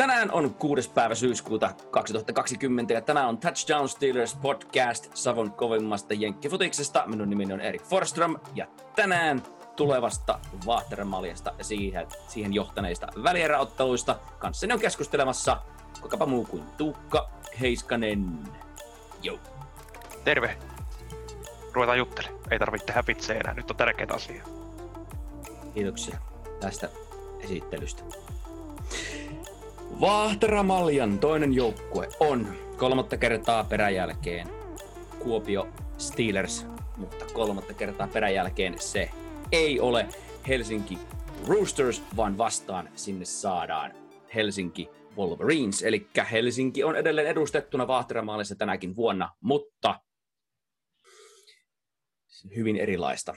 Tänään on 6. päivä syyskuuta 2020 ja tänään on Touchdown Steelers podcast Savon kovimmasta jenkkifutiksesta. Minun nimeni on Erik Forström ja tänään tulevasta Vaahteramaljasta ja siihen, siihen johtaneista välieräotteluista kanssani on keskustelemassa kokapa muu kuin Tuukka Heiskanen. Joo. Terve. Ruvetaan juttelemaan. Ei tarvitse tehdä vitsejä enää. Nyt on tärkeitä asiaa. Kiitoksia tästä esittelystä. Vahteramaljan toinen joukkue on kolmatta kertaa peräjälkeen Kuopio Steelers, mutta kolmatta kertaa peräjälkeen se ei ole Helsinki Roosters, vaan vastaan sinne saadaan Helsinki Wolverines. Eli Helsinki on edelleen edustettuna Vaahteramaalissa tänäkin vuonna, mutta hyvin erilaista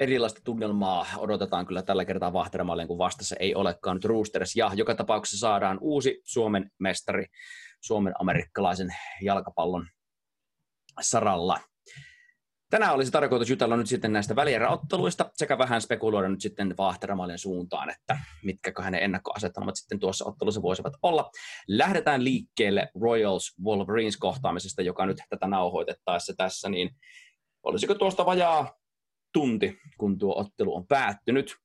erilaista tunnelmaa odotetaan kyllä tällä kertaa Vahteramalle, kun vastassa ei olekaan nyt Roosters. Ja joka tapauksessa saadaan uusi Suomen mestari Suomen amerikkalaisen jalkapallon saralla. Tänään olisi tarkoitus jutella nyt sitten näistä välieräotteluista sekä vähän spekuloida nyt sitten Vaahteramalien suuntaan, että mitkä hänen ennakkoasetelmat sitten tuossa ottelussa voisivat olla. Lähdetään liikkeelle Royals Wolverines kohtaamisesta, joka nyt tätä nauhoitettaessa tässä, niin olisiko tuosta vajaa tunti, kun tuo ottelu on päättynyt.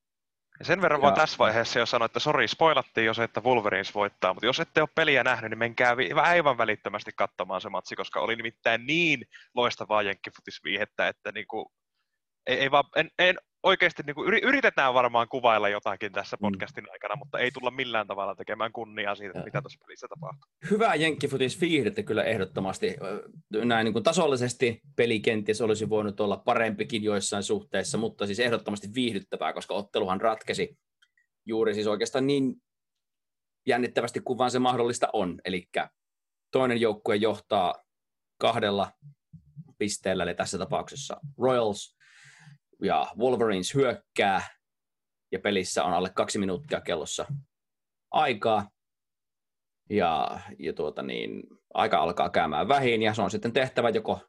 Ja sen verran ja... vaan tässä vaiheessa jo sanoa, että sori, spoilattiin jo se, että Wolverines voittaa, mutta jos ette ole peliä nähnyt, niin menkää aivan välittömästi katsomaan se matsi, koska oli nimittäin niin loistavaa jenkkifutisviihettä, että niinku, ei, ei vaan, en, en oikeasti niin kuin yritetään varmaan kuvailla jotakin tässä mm. podcastin mm. aikana, mutta ei tulla millään tavalla tekemään kunniaa siitä, ja. mitä tuossa pelissä tapahtuu. Hyvää jenkkifutis viihdettä kyllä ehdottomasti. Näin niin kuin tasollisesti peli kenties olisi voinut olla parempikin joissain suhteissa, mutta siis ehdottomasti viihdyttävää, koska otteluhan ratkesi juuri siis oikeastaan niin jännittävästi kuin vaan se mahdollista on. Eli toinen joukkue johtaa kahdella pisteellä, eli tässä tapauksessa Royals ja Wolverines hyökkää ja pelissä on alle kaksi minuuttia kellossa aikaa. Ja, ja tuota niin, aika alkaa käymään vähin ja se on sitten tehtävä joko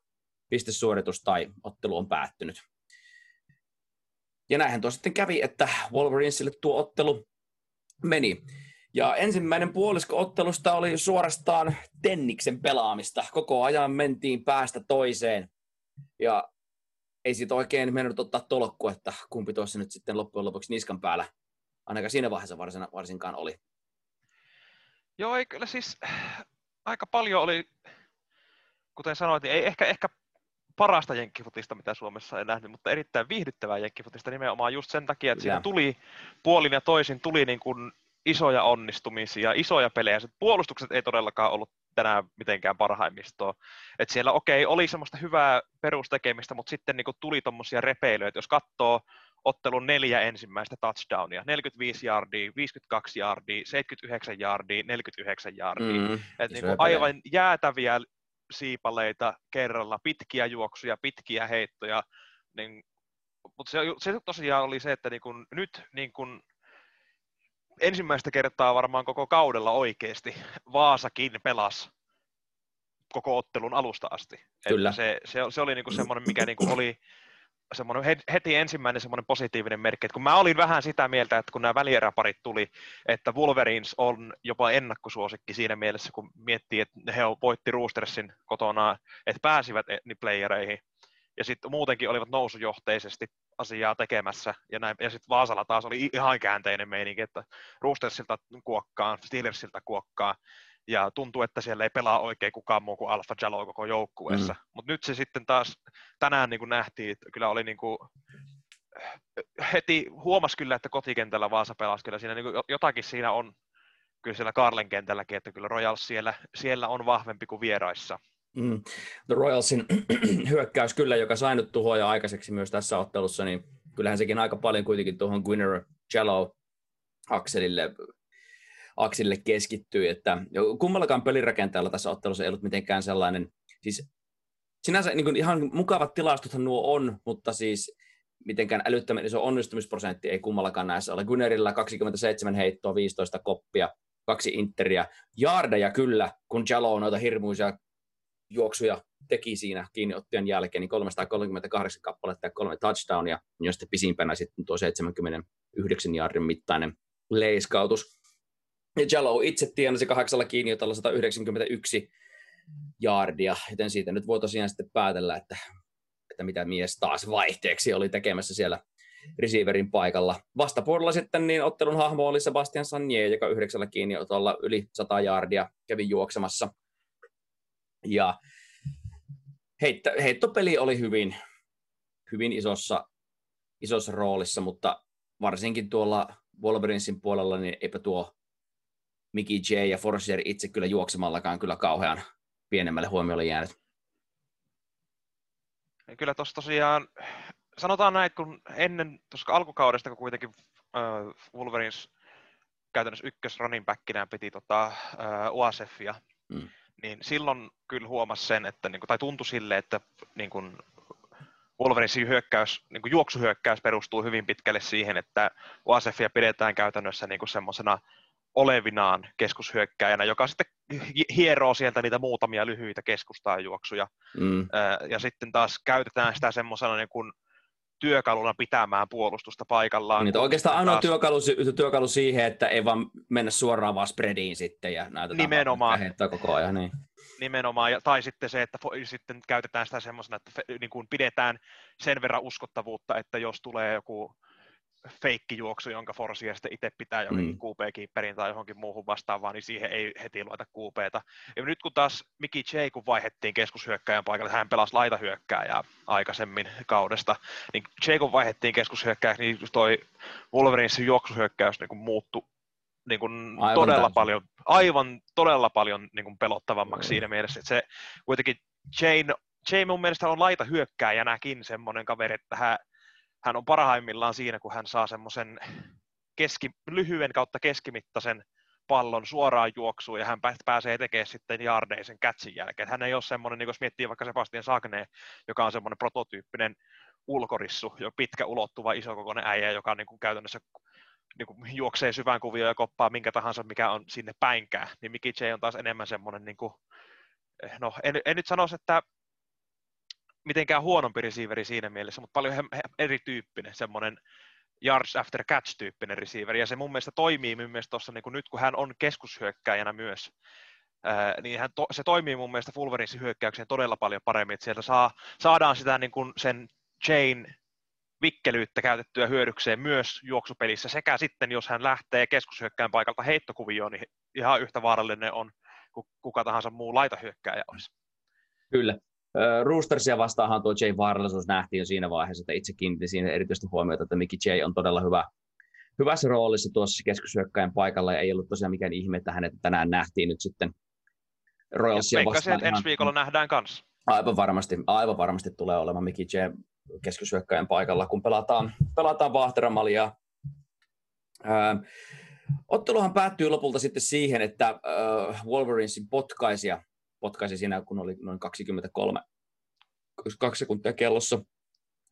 pistesuoritus tai ottelu on päättynyt. Ja näinhän tuo sitten kävi, että Wolverinesille tuo ottelu meni. Ja ensimmäinen puolisko ottelusta oli suorastaan tenniksen pelaamista. Koko ajan mentiin päästä toiseen. Ja ei siitä oikein mennyt ottaa tolkku, että kumpi tuossa nyt sitten loppujen lopuksi niskan päällä ainakaan siinä vaiheessa varsina, varsinkaan oli. Joo, ei kyllä siis aika paljon oli, kuten sanoit, niin ei ehkä, ehkä parasta jenkkifutista, mitä Suomessa ei nähnyt, mutta erittäin viihdyttävää jenkkifutista nimenomaan just sen takia, että siinä tuli puolin ja toisin tuli niin kuin isoja onnistumisia, isoja pelejä. Puolustukset ei todellakaan ollut tänään mitenkään parhaimmistoa. Et siellä okei, okay, oli semmoista hyvää perustekemistä, mutta sitten niinku tuli tuommoisia repeilyjä, jos katsoo ottelun neljä ensimmäistä touchdownia, 45 yardia, 52 yardia, 79 yardia, 49 yardia. Mm, Et niinku aivan jäätäviä siipaleita kerralla, pitkiä juoksuja, pitkiä heittoja. Niin, mutta se, se tosiaan oli se, että niin kun, nyt niin kun ensimmäistä kertaa varmaan koko kaudella oikeasti Vaasakin pelas koko ottelun alusta asti. Kyllä. se, se, se, oli niinku semmoinen, mikä niinku oli semmoinen heti ensimmäinen semmoinen positiivinen merkki, että kun mä olin vähän sitä mieltä, että kun nämä välieräparit tuli, että Wolverines on jopa ennakkosuosikki siinä mielessä, kun miettii, että he voitti Roostersin kotona, että pääsivät playereihin, ja sitten muutenkin olivat nousujohteisesti asiaa tekemässä, ja, näin, ja sitten Vaasalla taas oli ihan käänteinen meininki, että Roostersilta kuokkaan, Steelersilta kuokkaan, ja tuntuu, että siellä ei pelaa oikein kukaan muu kuin Alfa Jalo koko joukkueessa. Mm. Mutta nyt se sitten taas tänään niin kuin nähtiin, että kyllä oli niin kuin, heti huomasi kyllä, että kotikentällä Vaasa pelasi kyllä siinä niin kuin jotakin siinä on kyllä siellä Karlen kentälläkin, että kyllä Royals siellä, siellä on vahvempi kuin vieraissa. Mm. The Royalsin hyökkäys kyllä, joka sai nyt tuhoja aikaiseksi myös tässä ottelussa, niin kyllähän sekin aika paljon kuitenkin tuohon Gwinner Jello akselille aksille keskittyi, että kummallakaan pelirakenteella tässä ottelussa ei ollut mitenkään sellainen, siis sinänsä niin ihan mukavat tilastothan nuo on, mutta siis mitenkään älyttömän iso onnistumisprosentti ei kummallakaan näissä ole. Gunerilla 27 heittoa, 15 koppia, kaksi interiä, jaardeja kyllä, kun Jalo noita hirmuisia juoksuja teki siinä kiinniottajan jälkeen, niin 338 kappaletta ja kolme touchdownia, josta pisimpänä sitten tuo 79 jardin mittainen leiskautus. Ja Jallow itse tienasi kahdeksalla kiinniotolla 191 jaardia, joten siitä nyt voi tosiaan sitten päätellä, että, että mitä mies taas vaihteeksi oli tekemässä siellä receiverin paikalla. Vastapuolella sitten niin ottelun hahmo oli Sebastian Sanje, joka yhdeksällä kiinniotolla yli 100 jaardia kävi juoksemassa. Ja heitto, heittopeli oli hyvin, hyvin isossa, isossa roolissa, mutta varsinkin tuolla Wolverinsin puolella, niin eipä tuo Mickey J ja Forcier itse kyllä juoksemallakaan kyllä kauhean pienemmälle huomiolle jäänyt. Kyllä tuossa tosiaan, sanotaan näin, että kun ennen tuossa alkukaudesta, kun kuitenkin äh, Wolverines käytännössä ykkös running backinä piti tota, äh, UASFia, mm. Niin silloin kyllä huomasi sen, että, niin kuin, tai tuntui sille, että niin kuin, Wolverinesin hyökkäys, niin kuin juoksuhyökkäys perustuu hyvin pitkälle siihen, että UASFia pidetään käytännössä niin kuin semmoisena olevinaan keskushyökkääjänä, joka sitten hieroo sieltä niitä muutamia lyhyitä keskustajuoksuja. Mm. Ja sitten taas käytetään sitä semmoisena niin kuin työkaluna pitämään puolustusta paikallaan. Niin, oikeastaan ainoa taas... työkalu, työkalu siihen, että ei vaan mennä suoraan vaan spreadiin sitten ja näytetään Nimenomaan. koko ajan. Niin. Nimenomaan, tai sitten se, että sitten käytetään sitä semmoisena, että niin kuin pidetään sen verran uskottavuutta, että jos tulee joku feikkijuoksu, jonka Forsia sitten itse pitää jonkin mm. QP-kiipperin tai johonkin muuhun vastaavaan, niin siihen ei heti lueta QPtä. Ja nyt kun taas Miki J, kun vaihettiin keskushyökkäjän paikalle, hän pelasi laitahyökkääjää aikaisemmin kaudesta, niin J kun vaihettiin keskushyökkääjäksi, niin toi Wolverinesin juoksuhyökkäys niin muuttui niin kuin todella täysin. paljon, aivan todella paljon niin kuin pelottavammaksi mm. siinä mielessä, että se kuitenkin Jane, Jane mun mielestä on laita hyökkääjänäkin semmoinen kaveri, että hän hän on parhaimmillaan siinä, kun hän saa semmoisen keski, lyhyen kautta keskimittaisen pallon suoraan juoksuun ja hän pääsee tekemään sitten jardeisen catchin jälkeen. Hän ei ole semmoinen, niin jos miettii vaikka Sebastian Sagne, joka on semmoinen prototyyppinen ulkorissu, jo pitkä ulottuva isokokoinen äijä, joka niin kuin käytännössä niin kuin juoksee syvään kuvioon ja koppaa minkä tahansa, mikä on sinne päinkään, niin J on taas enemmän semmoinen, niin kuin, eh, no en, en nyt sanoisi, että mitenkään huonompi receiveri siinä mielessä, mutta paljon erityyppinen, semmoinen yards after catch-tyyppinen receiver, ja se mun mielestä toimii mun mielestä tuossa niin nyt, kun hän on keskushyökkäjänä myös, ää, niin hän to, se toimii mun mielestä Fulverinsin hyökkäykseen todella paljon paremmin, että sieltä saa, saadaan sitä niin kuin sen chain vikkelyyttä käytettyä hyödykseen myös juoksupelissä, sekä sitten jos hän lähtee keskushyökkäjän paikalta heittokuvioon, niin ihan yhtä vaarallinen on kuin kuka tahansa muu laitahyökkääjä olisi. Kyllä. Roostersia vastaanhan tuo Jay vaarallisuus nähtiin jo siinä vaiheessa, että itse kiinnitin siinä erityisesti huomiota, että Mickey J on todella hyvä, hyvässä roolissa tuossa keskushyökkäjän paikalla, ja ei ollut tosiaan mikään ihme, että hänet tänään nähtiin nyt sitten Royalsia vastaan. että ensi viikolla nähdään kanssa. Aivan varmasti, aivan varmasti tulee olemaan Mickey J keskushyökkäjän paikalla, kun pelataan, pelataan Vahteramalia. otteluhan päättyy lopulta sitten siihen, että äh, Wolverinesin potkaisia potkaisi siinä, kun oli noin 23 kaksi sekuntia kellossa,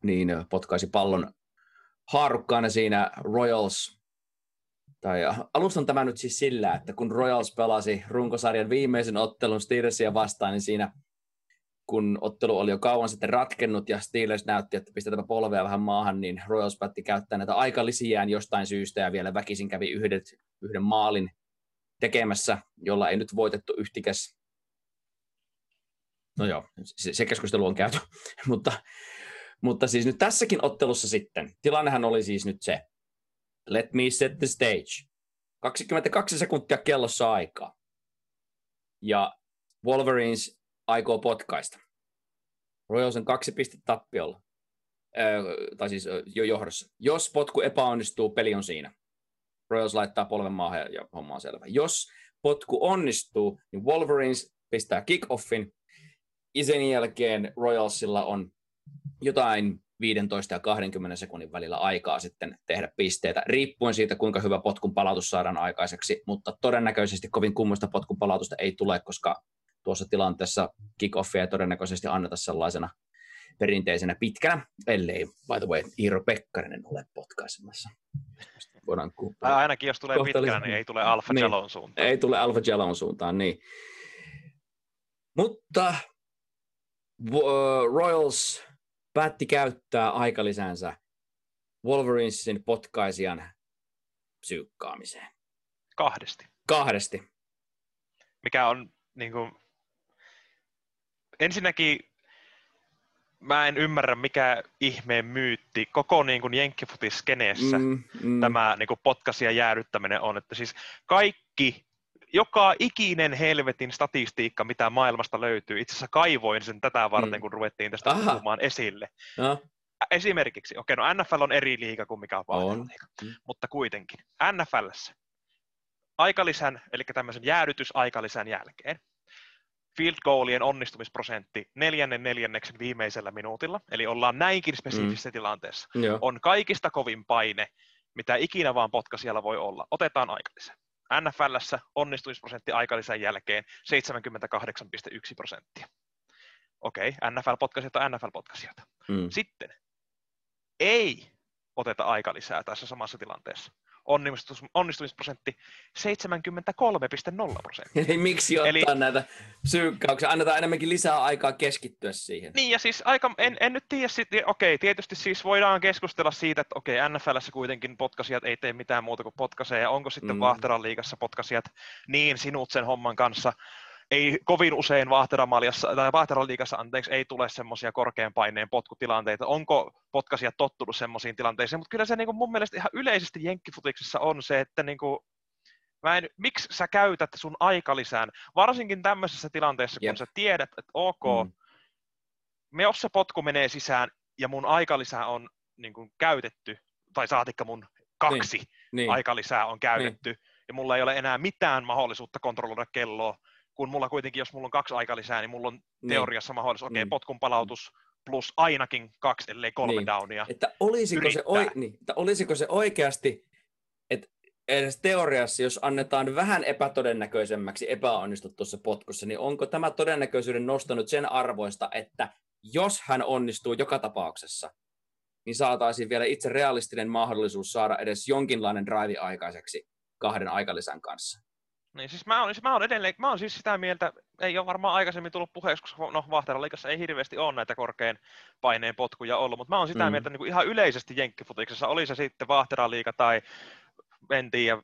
niin potkaisi pallon haarukkaana siinä Royals. Tai alustan tämä nyt siis sillä, että kun Royals pelasi runkosarjan viimeisen ottelun Steelersia vastaan, niin siinä kun ottelu oli jo kauan sitten ratkennut ja Steelers näytti, että pistetäpä polvea vähän maahan, niin Royals päätti käyttää näitä aikalisiään jostain syystä ja vielä väkisin kävi yhdet, yhden maalin tekemässä, jolla ei nyt voitettu yhtikäs No joo, se, se keskustelu on käyty. mutta, mutta siis nyt tässäkin ottelussa sitten, tilannehan oli siis nyt se, let me set the stage. 22 sekuntia kellossa aikaa. Ja Wolverines aikoo potkaista. Royals on kaksi pistettä tappiolla. Öö, tai siis jo johdossa. Jos potku epäonnistuu, peli on siinä. Royals laittaa polven maahan ja homma on selvä. Jos potku onnistuu, niin Wolverines pistää kick-offin ja sen jälkeen Royalsilla on jotain 15 ja 20 sekunnin välillä aikaa sitten tehdä pisteitä, riippuen siitä, kuinka hyvä potkun palautus saadaan aikaiseksi, mutta todennäköisesti kovin kummoista potkun palautusta ei tule, koska tuossa tilanteessa kickoffia ei todennäköisesti anneta sellaisena perinteisenä pitkänä, ellei, by the way, Iiro Pekkarinen ole potkaisemassa. Voidaan ainakin jos tulee pitkänä, niin ei tule Alfa niin, Jalon suuntaan. Ei tule Alfa Jalon suuntaan, niin. Mutta Royals päätti käyttää aikalisänsä Wolverinesin potkaisijan psyykkaamiseen. Kahdesti. Kahdesti. Mikä on niin kuin, ensinnäkin mä en ymmärrä, mikä ihmeen myytti koko niin kuin jenkkifutiskeneessä mm, mm. tämä niin kuin potkasia jäädyttäminen on, että siis kaikki, joka ikinen helvetin statistiikka, mitä maailmasta löytyy, itse asiassa kaivoin sen tätä varten, mm. kun ruvettiin tästä Aha. puhumaan esille. No. Esimerkiksi, okei, no NFL on eri liiga kuin mikä on, on. Mm. mutta kuitenkin, NFLssä aikalisän, eli tämmöisen jäädytysaikalisän jälkeen, field goalien onnistumisprosentti neljännen neljänneksen viimeisellä minuutilla, eli ollaan näinkin spesifisessä mm. tilanteessa, Joo. on kaikista kovin paine, mitä ikinä vaan potkasijalla voi olla. Otetaan aikalisä. NFLssä onnistumisprosentti aikalisän jälkeen 78,1 prosenttia. Okei, okay, NFL-potkasijat on NFL-potkasijat. Mm. Sitten ei oteta aikalisää tässä samassa tilanteessa onnistus, onnistumisprosentti 73,0 prosenttia. Eli miksi ottaa Eli, näitä syykkäyksiä? Annetaan enemmänkin lisää aikaa keskittyä siihen. Niin, ja siis aika, en, en nyt tiedä, sit, okei, tietysti siis voidaan keskustella siitä, että okei, NFLssä kuitenkin potkasijat ei tee mitään muuta kuin potkaseja, ja onko sitten mm. Vahteran liigassa potkasijat niin sinut sen homman kanssa, ei kovin usein Vahteramaljassa, tai anteeksi, ei tule semmoisia korkean paineen potkutilanteita. Onko potkasijat tottunut semmoisiin tilanteisiin, mutta kyllä se niin kuin mun mielestä ihan yleisesti jenkkifutiksessa on se, että niin kuin, mä en, miksi sä käytät sun aikalisään, varsinkin tämmöisessä tilanteessa, kun yep. sä tiedät, että ok, mm. me jos se potku menee sisään ja mun aikalisä on niin kuin, käytetty, tai saatikka mun kaksi niin. niin. aikalisää on käytetty, niin. ja mulla ei ole enää mitään mahdollisuutta kontrolloida kelloa, kun mulla kuitenkin, jos mulla on kaksi aikalisää, niin mulla on niin. teoriassa mahdollisuus, okei, okay, mm. potkun palautus plus ainakin kaksi, ellei kolme niin. downia. Että olisiko, se, oi, niin, että olisiko se oikeasti, että edes teoriassa, jos annetaan vähän epätodennäköisemmäksi epäonnistut tuossa potkussa, niin onko tämä todennäköisyyden nostanut sen arvoista, että jos hän onnistuu joka tapauksessa, niin saataisiin vielä itse realistinen mahdollisuus saada edes jonkinlainen drive aikaiseksi kahden aikalisän kanssa. Niin siis mä oon, siis mä oon edelleen, mä oon siis sitä mieltä, ei ole varmaan aikaisemmin tullut puheeksi, koska no Vahteraliikassa ei hirveästi ole näitä korkean paineen potkuja ollut, mutta mä oon sitä mm. mieltä niin kuin ihan yleisesti jenkkifutiksessa, oli se sitten Vahteraliika tai en tiedä,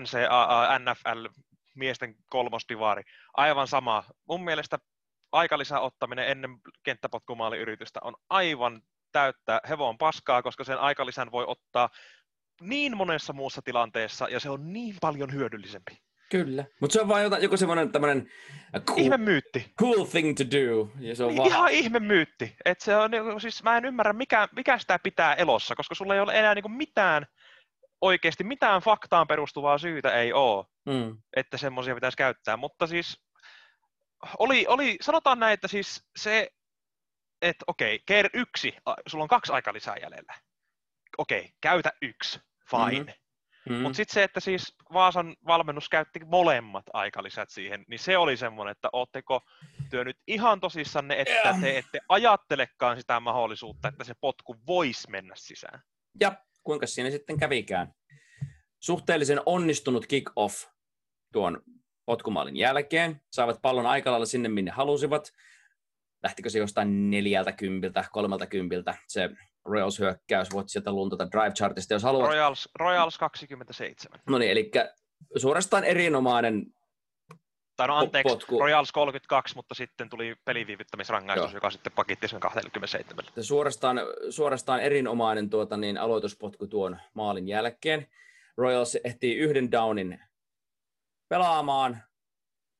NCAA, NFL, miesten kolmosdivari, aivan sama. Mun mielestä aikalisän ottaminen ennen kenttäpotkumaaliyritystä on aivan täyttä hevon paskaa, koska sen aikalisän voi ottaa niin monessa muussa tilanteessa, ja se on niin paljon hyödyllisempi. Kyllä. Mutta se on vaan jotain, joku semmoinen tämmöinen cool, ihme myytti. cool thing to do. Ja se on vaan... Ihan ihme myytti. Et se on, niinku, siis mä en ymmärrä, mikä, mikä sitä pitää elossa, koska sulla ei ole enää niinku mitään, oikeasti mitään faktaan perustuvaa syytä ei ole, mm. että semmoisia pitäisi käyttää. Mutta siis oli, oli, sanotaan näin, että siis se, että okei, okay, yksi, sulla on kaksi lisää jäljellä. Okei, okay, käytä yksi, fine. Mm-hmm. Mm. Mutta sitten se, että siis Vaasan valmennus käytti molemmat aikalisät siihen, niin se oli semmoinen, että ootteko työ nyt ihan tosissanne, että te ette ajattelekaan sitä mahdollisuutta, että se potku voisi mennä sisään. Ja kuinka siinä sitten kävikään. Suhteellisen onnistunut kick-off tuon potkumaalin jälkeen. Saivat pallon aikalailla sinne, minne halusivat. Lähtikö se jostain neljältä kympiltä, kolmelta kympiltä se Royals-hyökkäys, voit sieltä luntata Drive Chartista, jos haluat. Royals, Royals 27. No niin, eli suorastaan erinomainen tai no anteeksi, potku. Royals 32, mutta sitten tuli peliviivyttämisrangaistus, Joo. joka sitten pakitti sen 27. Suorastaan, suorastaan erinomainen tuota, niin, aloituspotku tuon maalin jälkeen. Royals ehtii yhden downin pelaamaan,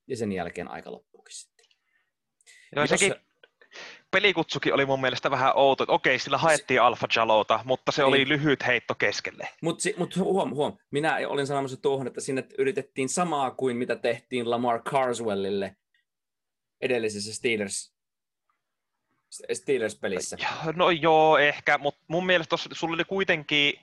ja sen jälkeen aika loppuukin sitten. Joo, sekin, pelikutsukin oli mun mielestä vähän outo. Että okei, sillä haettiin Alfa Jalota, mutta se niin. oli lyhyt heitto keskelle. Mutta si- mut huom, huom, minä olin sanomassa tuohon, että sinne yritettiin samaa kuin mitä tehtiin Lamar Carswellille edellisessä Steelers Steelers-pelissä. No joo, ehkä, mutta mun mielestä tossa, sulla oli kuitenkin,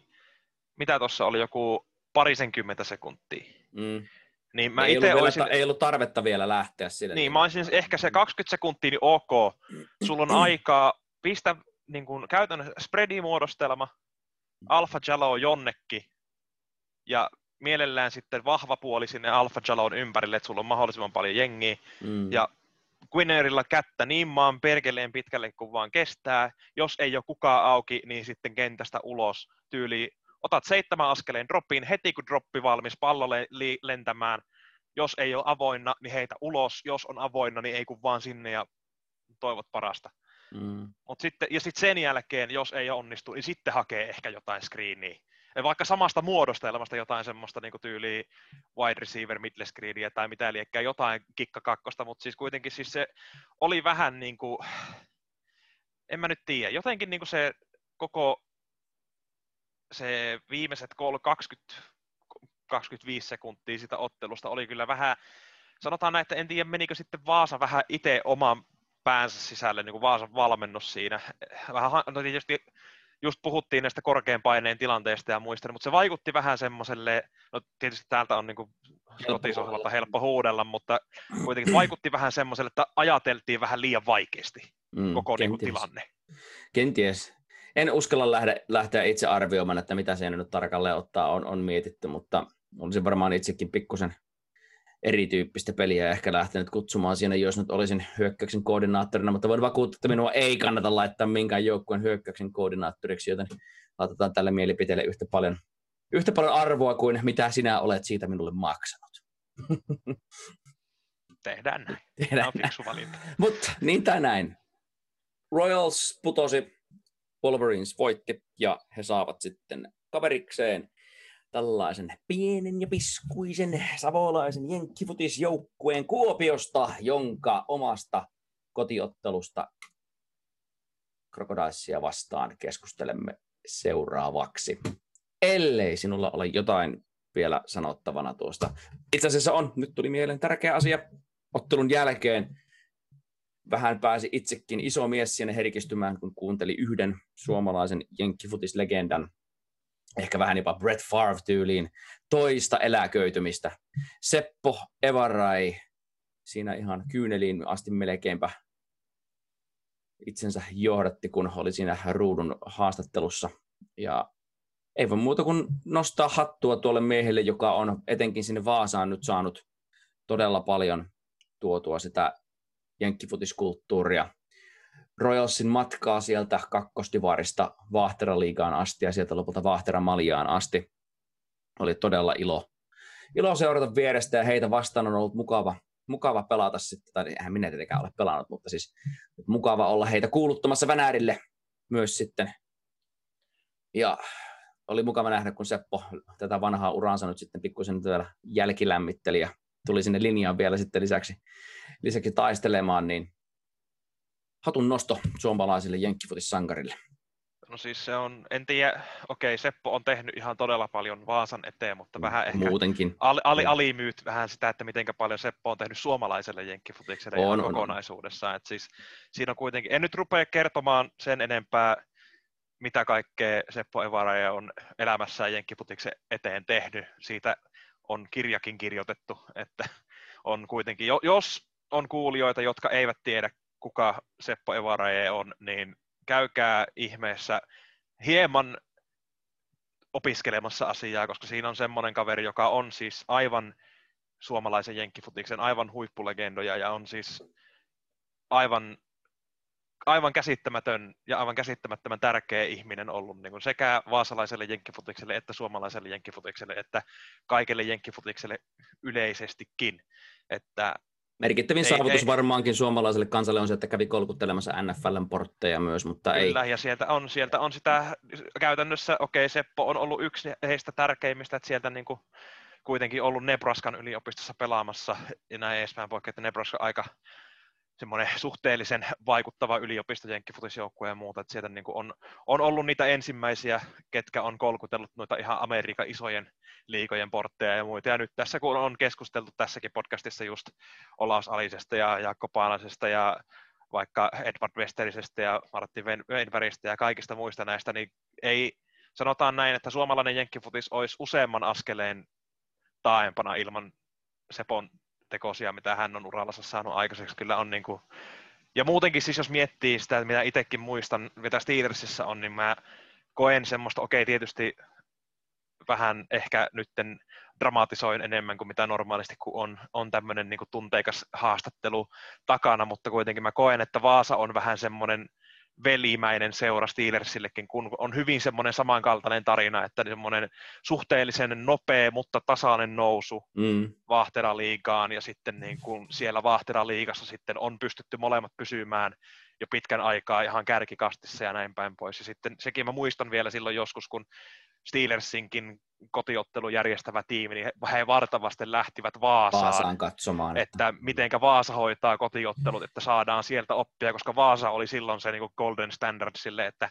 mitä tuossa oli, joku parisenkymmentä sekuntia. Mm. Niin mä ei, ollut olisin... ei ollut tarvetta vielä lähteä sille. Niin, mä olisin ehkä se 20 sekuntia, niin ok. Sulla on aikaa pistä niin kuin, käytännössä spreadimuodostelma, Alpha Jalo jonnekin, ja mielellään sitten vahva puoli sinne Alpha Jalon ympärille, että sulla on mahdollisimman paljon jengiä, mm. ja Quinnerilla kättä niin maan perkeleen pitkälle kuin vaan kestää. Jos ei ole kukaan auki, niin sitten kentästä ulos tyyli otat seitsemän askeleen droppiin, heti kun droppi valmis, pallo lentämään, jos ei ole avoinna, niin heitä ulos, jos on avoinna, niin ei kun vaan sinne ja toivot parasta. Mm. Mut sitten, ja sitten sen jälkeen, jos ei onnistu, niin sitten hakee ehkä jotain screeniä. Vaikka samasta muodostelmasta jotain semmoista niin tyyliä wide receiver, middle screenia tai mitä liekkää, jotain kikka kakkosta, mutta siis kuitenkin siis se oli vähän niin kuin, en mä nyt tiedä, jotenkin niin kuin se koko se viimeiset 20, 25 sekuntia sitä ottelusta oli kyllä vähän, sanotaan näin, että en tiedä menikö sitten Vaasa vähän itse oman päänsä sisälle, niin kuin Vaasan valmennus siinä. Vähän, no tietysti just puhuttiin näistä korkean paineen tilanteista ja muista, mutta se vaikutti vähän semmoiselle, no tietysti täältä on niin kuin kotisohvalta helppo huudella, mutta kuitenkin vaikutti vähän semmoiselle, että ajateltiin vähän liian vaikeasti mm, koko niin kuin, tilanne. Kenties. En uskalla lähteä, lähteä itse arvioimaan, että mitä siinä nyt tarkalleen ottaa on, on mietitty, mutta olisin varmaan itsekin pikkusen erityyppistä peliä ehkä lähtenyt kutsumaan siinä, jos nyt olisin hyökkäyksen koordinaattorina, mutta voin vakuuttaa, että minua ei kannata laittaa minkään joukkueen hyökkäyksen koordinaattoriksi, joten laitetaan tälle mielipiteelle yhtä paljon, yhtä paljon arvoa kuin mitä sinä olet siitä minulle maksanut. Tehdään näin. Tehdään on fiksu valinta. Mutta niin tai näin. Royals putosi, Wolverines voitti ja he saavat sitten kaverikseen tällaisen pienen ja piskuisen savolaisen jenkkifutisjoukkueen Kuopiosta, jonka omasta kotiottelusta Krokodaissia vastaan keskustelemme seuraavaksi. Ellei sinulla ole jotain vielä sanottavana tuosta. Itse asiassa on, nyt tuli mieleen tärkeä asia. Ottelun jälkeen vähän pääsi itsekin iso mies sinne herkistymään, kun kuunteli yhden suomalaisen jenkkifutislegendan ehkä vähän jopa Brett Favre-tyyliin toista eläköitymistä. Seppo Evarai siinä ihan kyyneliin asti melkeinpä itsensä johdatti, kun oli siinä ruudun haastattelussa. Ja ei voi muuta kuin nostaa hattua tuolle miehelle, joka on etenkin sinne Vaasaan nyt saanut todella paljon tuotua sitä jenkkifutiskulttuuria Royalsin matkaa sieltä kakkostivarista Vahteraliigaan asti ja sieltä lopulta Vahtera-Maljaan asti. Oli todella ilo, ilo seurata vierestä ja heitä vastaan on ollut mukava, mukava pelata sitten, tai eihän minä tietenkään ole pelannut, mutta siis mukava olla heitä kuuluttamassa Vänäärille myös sitten. Ja oli mukava nähdä, kun Seppo tätä vanhaa uraansa nyt sitten pikkusen täällä jälkilämmitteli ja tuli sinne linjaan vielä sitten lisäksi, lisäksi taistelemaan, niin hatun nosto suomalaisille jenkkifutissankarille? No siis se on, en tiedä, okei Seppo on tehnyt ihan todella paljon Vaasan eteen, mutta mm, vähän ehkä Muutenkin. Ali, ali, alimyyt vähän sitä, että miten paljon Seppo on tehnyt suomalaiselle jenkkifutikselle on, on, kokonaisuudessaan. Et siis, siinä on kuitenkin, en nyt rupea kertomaan sen enempää, mitä kaikkea Seppo Evaraja on elämässään jenkkifutiksen eteen tehnyt. Siitä on kirjakin kirjoitettu, että on kuitenkin, jos on kuulijoita, jotka eivät tiedä kuka Seppo Evaraje on, niin käykää ihmeessä hieman opiskelemassa asiaa, koska siinä on semmoinen kaveri, joka on siis aivan suomalaisen jenkkifutiksen aivan huippulegendoja ja on siis aivan, aivan käsittämätön ja aivan käsittämättömän tärkeä ihminen ollut niin kuin sekä vaasalaiselle jenkkifutikselle että suomalaiselle jenkkifutikselle että kaikille jenkkifutikselle yleisestikin. Että Merkittävin ei, saavutus ei, varmaankin suomalaiselle kansalle on se, että kävi kolkuttelemassa NFLn portteja myös, mutta kyllä, ei. ja sieltä on, sieltä on sitä käytännössä, okei, okay, Seppo on ollut yksi heistä tärkeimmistä, että sieltä niin kuin kuitenkin ollut Nebraskan yliopistossa pelaamassa ja näin edespäin poikki, että Nebraska aika semmoinen suhteellisen vaikuttava yliopisto jenkkifutisjoukkue ja muuta, että sieltä niin kuin on, on ollut niitä ensimmäisiä, ketkä on kolkutellut noita ihan Amerikan isojen liikojen portteja ja muita. Ja nyt tässä, kun on keskusteltu tässäkin podcastissa just Olaus Alisesta ja Jaakko Paalasesta ja vaikka Edward Westerisestä ja Martti Weinbergistä ja kaikista muista näistä, niin ei, sanotaan näin, että suomalainen jenkkifutis olisi useamman askeleen taaempana ilman Sepon tekosia, mitä hän on urallansa saanut aikaiseksi. Kyllä on niin kuin... Ja muutenkin siis jos miettii sitä, mitä itsekin muistan, mitä Steelersissa on, niin mä koen semmoista, okei okay, tietysti vähän ehkä nytten dramatisoin enemmän kuin mitä normaalisti, kun on, on tämmöinen niin tunteikas haastattelu takana, mutta kuitenkin mä koen, että Vaasa on vähän semmoinen velimäinen seura Steelersillekin, kun on hyvin semmoinen samankaltainen tarina, että semmoinen suhteellisen nopea, mutta tasainen nousu mm. Vahteraliigaan ja sitten niin kuin siellä Vahteraliigassa sitten on pystytty molemmat pysymään jo pitkän aikaa ihan kärkikastissa ja näin päin pois. Ja sitten sekin mä muistan vielä silloin joskus, kun Steelersinkin kotiottelu järjestävä tiimi, niin he vartavasti lähtivät Vaasaan, Vaasaan katsomaan. Että, että mitenkä Vaasa hoitaa kotiottelut, että saadaan sieltä oppia, koska Vaasa oli silloin se niin kuin golden standard sille, että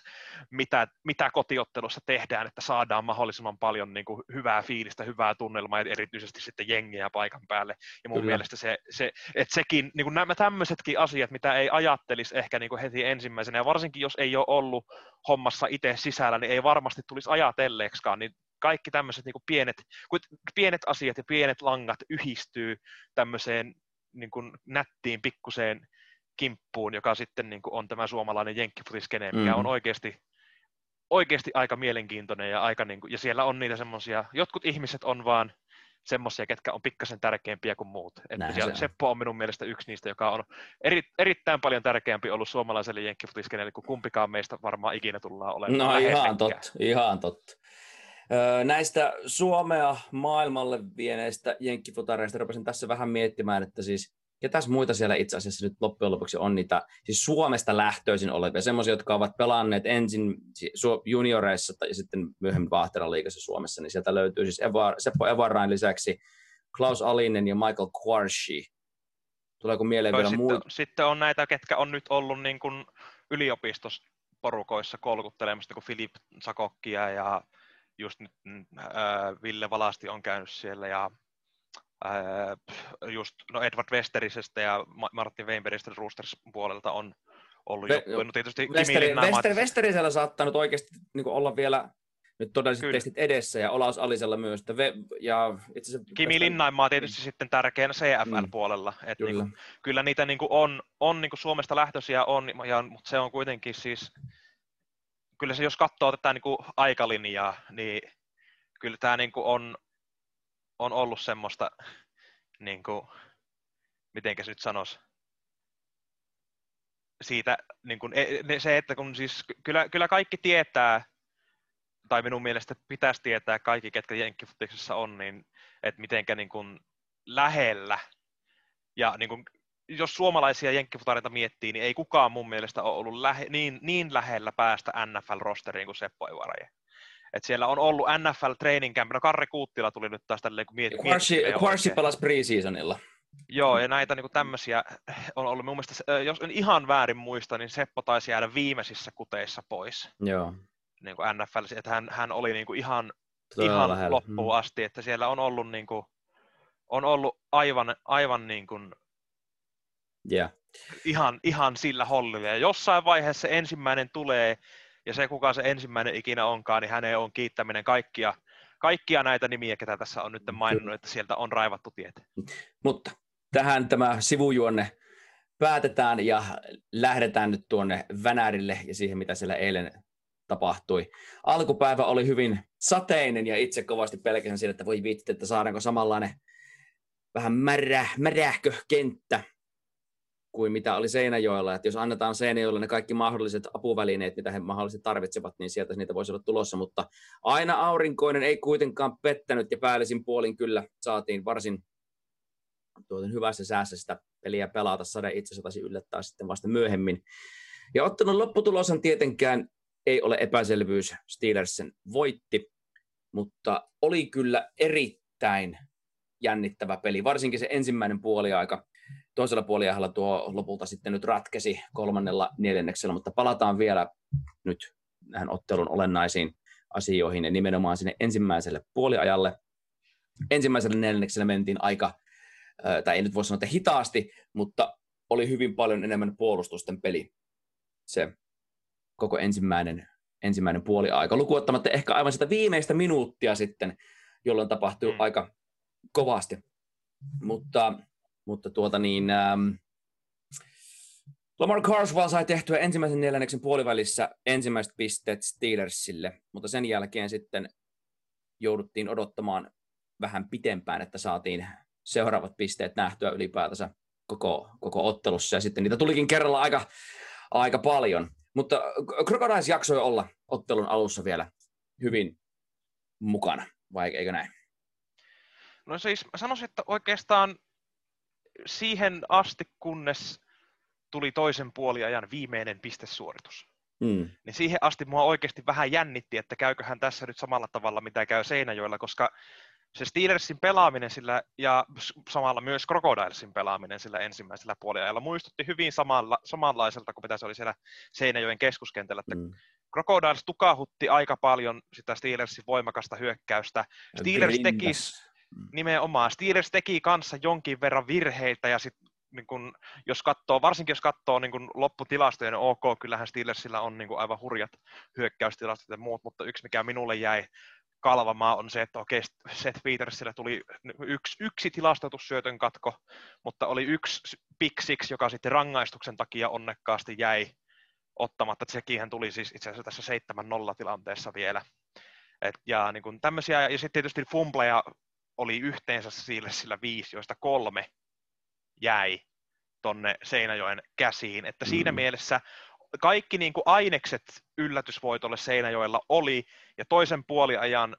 mitä, mitä kotiottelussa tehdään, että saadaan mahdollisimman paljon niin kuin hyvää fiilistä, hyvää tunnelmaa ja erityisesti sitten jengiä paikan päälle. Ja mun Kyllä. mielestä se, se että sekin, niin kuin nämä tämmöisetkin asiat, mitä ei ajattelisi ehkä niin kuin heti ensimmäisenä, ja varsinkin jos ei ole ollut hommassa itse sisällä, niin ei varmasti tulisi ajatelleeksikaan, niin kaikki tämmöiset niin pienet, pienet asiat ja pienet langat yhdistyy tämmöiseen niin kuin nättiin pikkuseen kimppuun, joka sitten niin kuin on tämä suomalainen jenkkifutiskene, mikä mm. on oikeasti, oikeasti aika mielenkiintoinen ja, aika, niin kuin, ja siellä on niitä semmoisia, jotkut ihmiset on vaan semmoisia, ketkä on pikkasen tärkeämpiä kuin muut. Että siellä, on. Seppo on minun mielestä yksi niistä, joka on eri, erittäin paljon tärkeämpi ollut suomalaiselle jenkkifutiskenelle kuin kumpikaan meistä varmaan ikinä tullaan olemaan. No ihan totta, ihan totta. Näistä Suomea maailmalle vieneistä jenkkifutareista rupesin tässä vähän miettimään, että siis ketäs muita siellä itse asiassa nyt loppujen lopuksi on niitä siis Suomesta lähtöisin olevia, semmoisia, jotka ovat pelanneet ensin junioreissa tai sitten myöhemmin Vahteran liigassa Suomessa, niin sieltä löytyy siis Eva, Seppo Evarain lisäksi Klaus Alinen ja Michael Quarshi. Tuleeko mieleen vielä sitten, muut? Sitten on näitä, ketkä on nyt ollut niin kuin yliopistoporukoissa kolkuttelemassa, kuin Filip Sakokkia ja just nyt äh, Ville Valasti on käynyt siellä ja äh, just no Edward Westerisestä ja Martin Weinbergistä Roosters puolelta on ollut Ve, jo, no tietysti Westeri, Kimi Wester, Westerisellä saattaa nyt oikeasti niin olla vielä nyt todelliset Kyllä. testit edessä ja Olaus Alisella myös. Että ve, ja itse asiassa Kimi tästä... Linnaimaa tietysti mm. sitten tärkeänä CFL-puolella. Mm. Että kyllä. Niin kuin, kyllä niitä niin kuin on, on niin kuin Suomesta lähtöisiä on, ja, mutta se on kuitenkin siis kyllä se jos katsoo tätä niin kuin aikalinjaa, niin kyllä tämä niin kuin on, on ollut semmoista, niin kuin, mitenkä se nyt sanoisi, siitä niin kuin, e, se, että kun siis kyllä, kyllä kaikki tietää, tai minun mielestä pitäisi tietää kaikki, ketkä jenkkifutiksessa on, niin että mitenkä niin lähellä ja niin kuin jos suomalaisia jenkkifutareita miettii, niin ei kukaan mun mielestä ole ollut lähe, niin, niin lähellä päästä NFL-rosteriin kuin Seppo Ivaraje. Et siellä on ollut NFL Training Camp, no Karri Kuuttila tuli nyt taas tälleen, kun mietit. Quarshi pelasi preseasonilla. Joo, ja näitä niin tämmöisiä on ollut mun mielestä, jos en ihan väärin muista, niin Seppo taisi jäädä viimeisissä kuteissa pois. Joo. Niin kuin NFL, että hän, hän oli niin kuin ihan, ihan loppuun mm. asti, että siellä on ollut, niin kuin, on ollut aivan, aivan niin kuin Yeah. Ihan, ihan sillä hollilla. Ja jossain vaiheessa se ensimmäinen tulee, ja se kuka se ensimmäinen ikinä onkaan, niin hänen on kiittäminen kaikkia, kaikkia näitä nimiä, ketä tässä on nyt maininnut, että sieltä on raivattu tietä. Mutta tähän tämä sivujuonne päätetään ja lähdetään nyt tuonne Vänärille ja siihen, mitä siellä eilen tapahtui. Alkupäivä oli hyvin sateinen ja itse kovasti pelkäsin siitä, että voi viitti, että saadaanko samanlainen vähän märä, märähkö kenttä kuin mitä oli Seinäjoella. Että jos annetaan Seinäjoelle ne kaikki mahdolliset apuvälineet, mitä he mahdollisesti tarvitsevat, niin sieltä niitä voisi olla tulossa. Mutta aina aurinkoinen ei kuitenkaan pettänyt ja päällisin puolin kyllä saatiin varsin tuoten hyvässä säässä sitä peliä pelata. Sade itse asiassa taisi yllättää sitten vasta myöhemmin. Ja ottanut lopputuloshan tietenkään ei ole epäselvyys. Steelersen voitti, mutta oli kyllä erittäin jännittävä peli, varsinkin se ensimmäinen puoliaika toisella puoliajalla tuo lopulta sitten nyt ratkesi kolmannella neljänneksellä, mutta palataan vielä nyt näihin ottelun olennaisiin asioihin ja nimenomaan sinne ensimmäiselle puoliajalle. Ensimmäiselle neljänneksellä mentiin aika, tai ei nyt voi sanoa, että hitaasti, mutta oli hyvin paljon enemmän puolustusten peli se koko ensimmäinen, ensimmäinen puoliaika. Lukuottamatta ehkä aivan sitä viimeistä minuuttia sitten, jolloin tapahtui mm. aika kovasti. Mutta mutta tuota niin, ähm, Lamar Carswell sai tehtyä ensimmäisen neljänneksen puolivälissä ensimmäiset pisteet Steelersille, mutta sen jälkeen sitten jouduttiin odottamaan vähän pitempään, että saatiin seuraavat pisteet nähtyä ylipäätänsä koko, koko ottelussa, ja sitten niitä tulikin kerralla aika, aika paljon. Mutta Crocodiles jaksoi olla ottelun alussa vielä hyvin mukana, vai eikö näin? No siis sanoisin, että oikeastaan siihen asti, kunnes tuli toisen puoliajan viimeinen pistesuoritus. Mm. Niin siihen asti mua oikeasti vähän jännitti, että käyköhän tässä nyt samalla tavalla, mitä käy Seinäjoella, koska se Steelersin pelaaminen sillä, ja samalla myös Crocodilesin pelaaminen sillä ensimmäisellä puoliajalla muistutti hyvin samalla, samanlaiselta kuin mitä se oli siellä Seinäjoen keskuskentällä, että mm. Crocodiles tukahutti aika paljon sitä Steelersin voimakasta hyökkäystä. Steelers teki. Nimenomaan, Steelers teki kanssa jonkin verran virheitä ja sitten niin kun, jos katsoo, varsinkin jos katsoo niin kun lopputilastoja, niin ok, kyllähän Steelersillä on niin kun aivan hurjat hyökkäystilastot ja muut, mutta yksi mikä minulle jäi kalvamaan on se, että okei, Seth Petersillä tuli yksi, yksi tilastoitussyötön katko, mutta oli yksi pick six, joka sitten rangaistuksen takia onnekkaasti jäi ottamatta. Sekin tuli siis itse asiassa tässä 7-0 tilanteessa vielä. Et, ja niin kuin tämmöisiä, ja sitten tietysti fumbleja oli yhteensä sille sillä viisi, joista kolme jäi tonne Seinäjoen käsiin. Että siinä mm. mielessä kaikki niin kuin ainekset yllätysvoitolle Seinäjoella oli, ja toisen puoliajan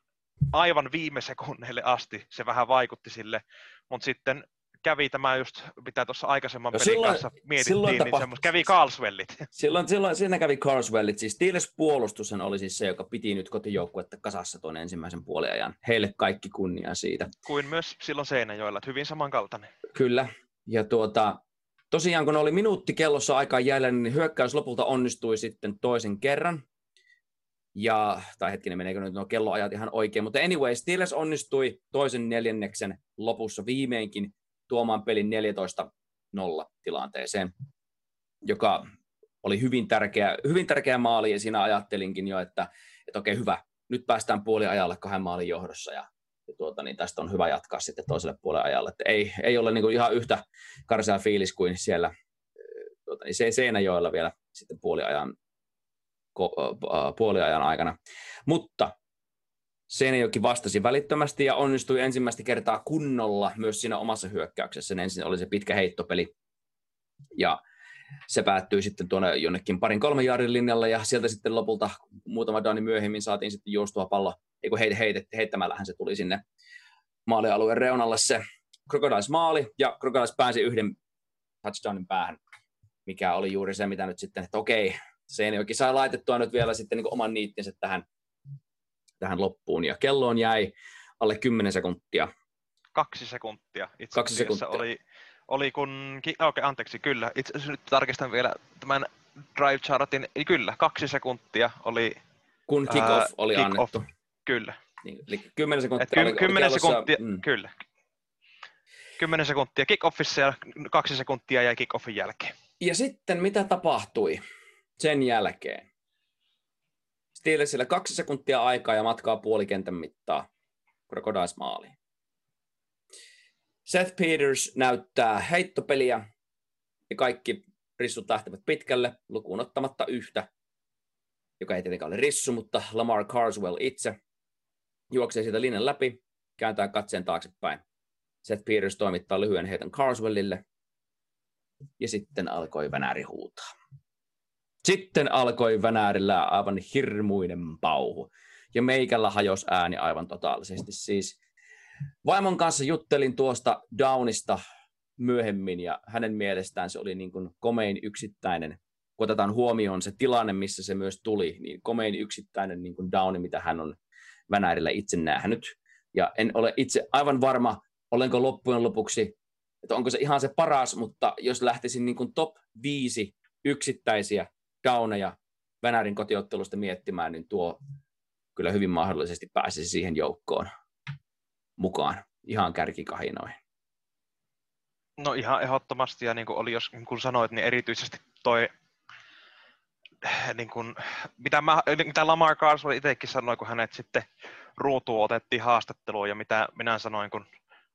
aivan viime sekunneille asti se vähän vaikutti sille, mutta sitten kävi tämä just, mitä tuossa aikaisemman no pelin silloin, kanssa mietittiin, silloin niin tapahtui, kävi Carlswellit. Silloin, silloin siinä kävi Carlswellit, siis Steelers puolustus oli siis se, joka piti nyt kotijoukkuetta kasassa tuon ensimmäisen puoliajan. Heille kaikki kunnia siitä. Kuin myös silloin Seinäjoella, että hyvin samankaltainen. Kyllä, ja tuota, tosiaan kun oli minuutti kellossa aikaa jäljellä, niin hyökkäys lopulta onnistui sitten toisen kerran. Ja, tai hetkinen, meneekö nyt nuo kelloajat ihan oikein, mutta anyway, Steelers onnistui toisen neljänneksen lopussa viimeinkin tuomaan pelin 14-0 tilanteeseen, joka oli hyvin tärkeä, hyvin tärkeä maali, ja siinä ajattelinkin jo, että, että okei, hyvä, nyt päästään puoli ajalle kahden maalin johdossa, ja ja tuota, niin tästä on hyvä jatkaa sitten toiselle puolelle ajalle. Että ei, ei ole niin kuin ihan yhtä karsea fiilis kuin siellä tuota, niin se Seinäjoella vielä sitten puoliajan, puoliajan aikana. Mutta Seinäjoki vastasi välittömästi ja onnistui ensimmäistä kertaa kunnolla myös siinä omassa hyökkäyksessä. Ensin oli se pitkä heittopeli ja se päättyi sitten tuonne jonnekin parin kolmen jaarin linjalle ja sieltä sitten lopulta muutama downi myöhemmin saatiin sitten juostua pallo ei kun heit, heit, heittämällähän se tuli sinne maalialueen reunalle se Crocodiles maali, ja Crocodiles pääsi yhden touchdownin päähän, mikä oli juuri se, mitä nyt sitten, että okei, Seinäjoki sai laitettua nyt vielä sitten niin oman niittinsä tähän, tähän loppuun, ja kelloon jäi alle 10 sekuntia. Kaksi sekuntia. Itse Kaksi sekuntia. Oli, oli kun, okei, okay, anteeksi, kyllä. Itse asiassa nyt tarkistan vielä tämän drive chartin. Kyllä, kaksi sekuntia oli kun kick-off oli kick annettu. Off. Kyllä. Niin, eli 10 sekuntia. ky- oli, 10 oli sekuntia, mm. kyllä. 10 sekuntia kick-offissa ja kaksi sekuntia jäi kick-offin jälkeen. Ja sitten mitä tapahtui sen jälkeen? Steelersillä kaksi sekuntia aikaa ja matkaa puolikentän mittaa Crocodiles maaliin. Seth Peters näyttää heittopeliä ja kaikki rissut lähtevät pitkälle, lukuun ottamatta yhtä, joka ei tietenkään ole rissu, mutta Lamar Carswell itse juoksee siitä linjan läpi, kääntää katseen taaksepäin. Seth Peters toimittaa lyhyen heiton Carswellille, ja sitten alkoi Vänääri huutaa. Sitten alkoi Vänäärillä aivan hirmuinen pauhu, ja meikällä hajos ääni aivan totaalisesti. Siis vaimon kanssa juttelin tuosta Downista myöhemmin, ja hänen mielestään se oli niin kuin komein yksittäinen, kun otetaan huomioon se tilanne, missä se myös tuli, niin komein yksittäinen niin kuin downi, mitä hän on Vänärillä itse nähnyt. Ja en ole itse aivan varma, olenko loppujen lopuksi, että onko se ihan se paras, mutta jos lähtisin niin kuin top viisi yksittäisiä downeja Venärin kotiottelusta miettimään, niin tuo kyllä hyvin mahdollisesti pääsisi siihen joukkoon mukaan ihan kärkikahinoihin. No ihan ehdottomasti, ja niin kuin oli, jos niin kuin sanoit, niin erityisesti toi niin kuin, mitä, mä, mitä Lamar Carswell itsekin sanoi, kun hänet sitten ruutuun otettiin haastatteluun ja mitä minä sanoin, kun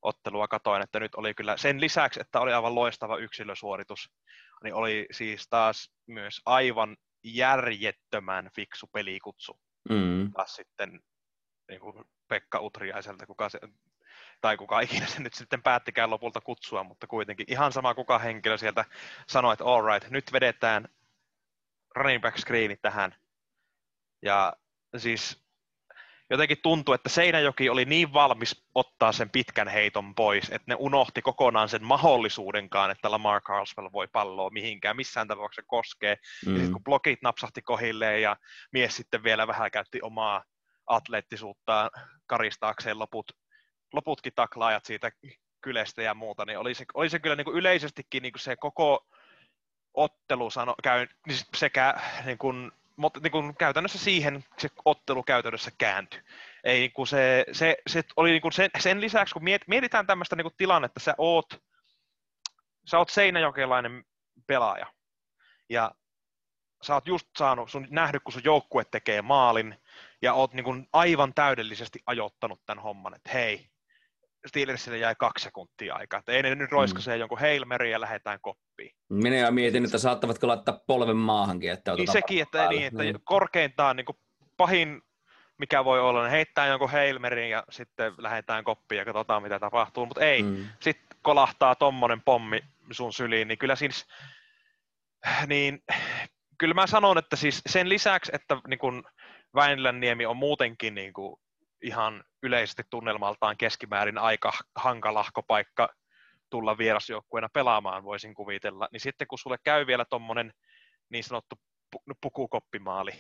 ottelua katoin, että nyt oli kyllä sen lisäksi, että oli aivan loistava yksilösuoritus, niin oli siis taas myös aivan järjettömän fiksu pelikutsu. Mm. Taas sitten niin kuin Pekka Utriaiselta, kuka se, tai kuka ikinä se nyt sitten päättikään lopulta kutsua, mutta kuitenkin ihan sama kuka henkilö sieltä sanoi, että all right, nyt vedetään running back screeni tähän. Ja siis jotenkin tuntui, että Seinäjoki oli niin valmis ottaa sen pitkän heiton pois, että ne unohti kokonaan sen mahdollisuudenkaan, että Lamar Carlswell voi palloa mihinkään, missään tapauksessa koskee. Mm. Ja sitten kun blokit napsahti kohilleen ja mies sitten vielä vähän käytti omaa atleettisuuttaan karistaakseen loput, loputkin taklaajat siitä kylestä ja muuta, niin oli se, oli se kyllä niin kuin yleisestikin niin kuin se koko ottelu sano, käy, niin sekä niin kuin mutta niin kuin käytännössä siihen se ottelu käytännössä kääntyi. Ei, niin kuin se, se, se oli niin kuin sen, sen, lisäksi, kun miet, mietitään tämmöistä niin kuin tilannetta, sä oot, sä oot seinäjokelainen pelaaja, ja sä oot just saanut, sun nähnyt, kun sun joukkue tekee maalin, ja oot niin kuin aivan täydellisesti ajoittanut tämän homman, että hei, Steelersille jäi kaksi sekuntia aikaa. Että ei ne nyt roiskasee mm. jonkun Hail ja lähdetään koppiin. Minä ja mietin, että saattavatko laittaa polven maahankin. Että niin sekin, että, niin, että mm. korkeintaan niin kuin pahin, mikä voi olla, niin heittää jonkun Hail ja sitten lähdetään koppiin ja katsotaan, mitä tapahtuu. Mutta ei, mm. sitten kolahtaa tommonen pommi sun syliin, niin kyllä siis, niin kyllä mä sanon, että siis sen lisäksi, että niin kun Väinlänniemi on muutenkin niin kuin ihan yleisesti tunnelmaltaan keskimäärin aika hankalahko paikka tulla vierasjoukkueena pelaamaan, voisin kuvitella. Niin sitten kun sulle käy vielä tuommoinen niin sanottu pukukoppimaali,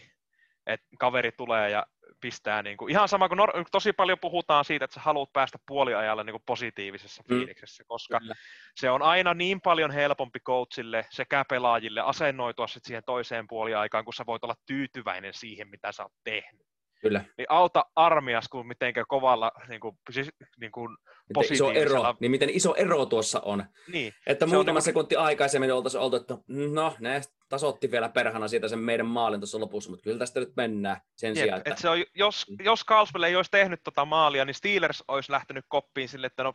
että kaveri tulee ja pistää niin kuin, ihan sama kuin nor- tosi paljon puhutaan siitä, että sä haluat päästä puoliajalla niin kuin positiivisessa mm. fiiliksessä, koska Kyllä. se on aina niin paljon helpompi coachille sekä pelaajille asennoitua sit siihen toiseen puoliaikaan, kun sä voit olla tyytyväinen siihen, mitä sä oot tehnyt. Kyllä. Niin auta armias kuin mitenkä kovalla niin kuin, siis, niin kuin miten iso ero, niin miten iso ero tuossa on. Niin. Että muutama niin kuin... sekunti aikaisemmin oltaisiin oltu, että no, ne tasotti vielä perhana siitä sen meidän maalin tuossa lopussa, mutta kyllä tästä nyt mennään sen Jep, sijaan. Että... Et se on, jos, jos Carlswell ei olisi tehnyt tota maalia, niin Steelers olisi lähtenyt koppiin sille, että no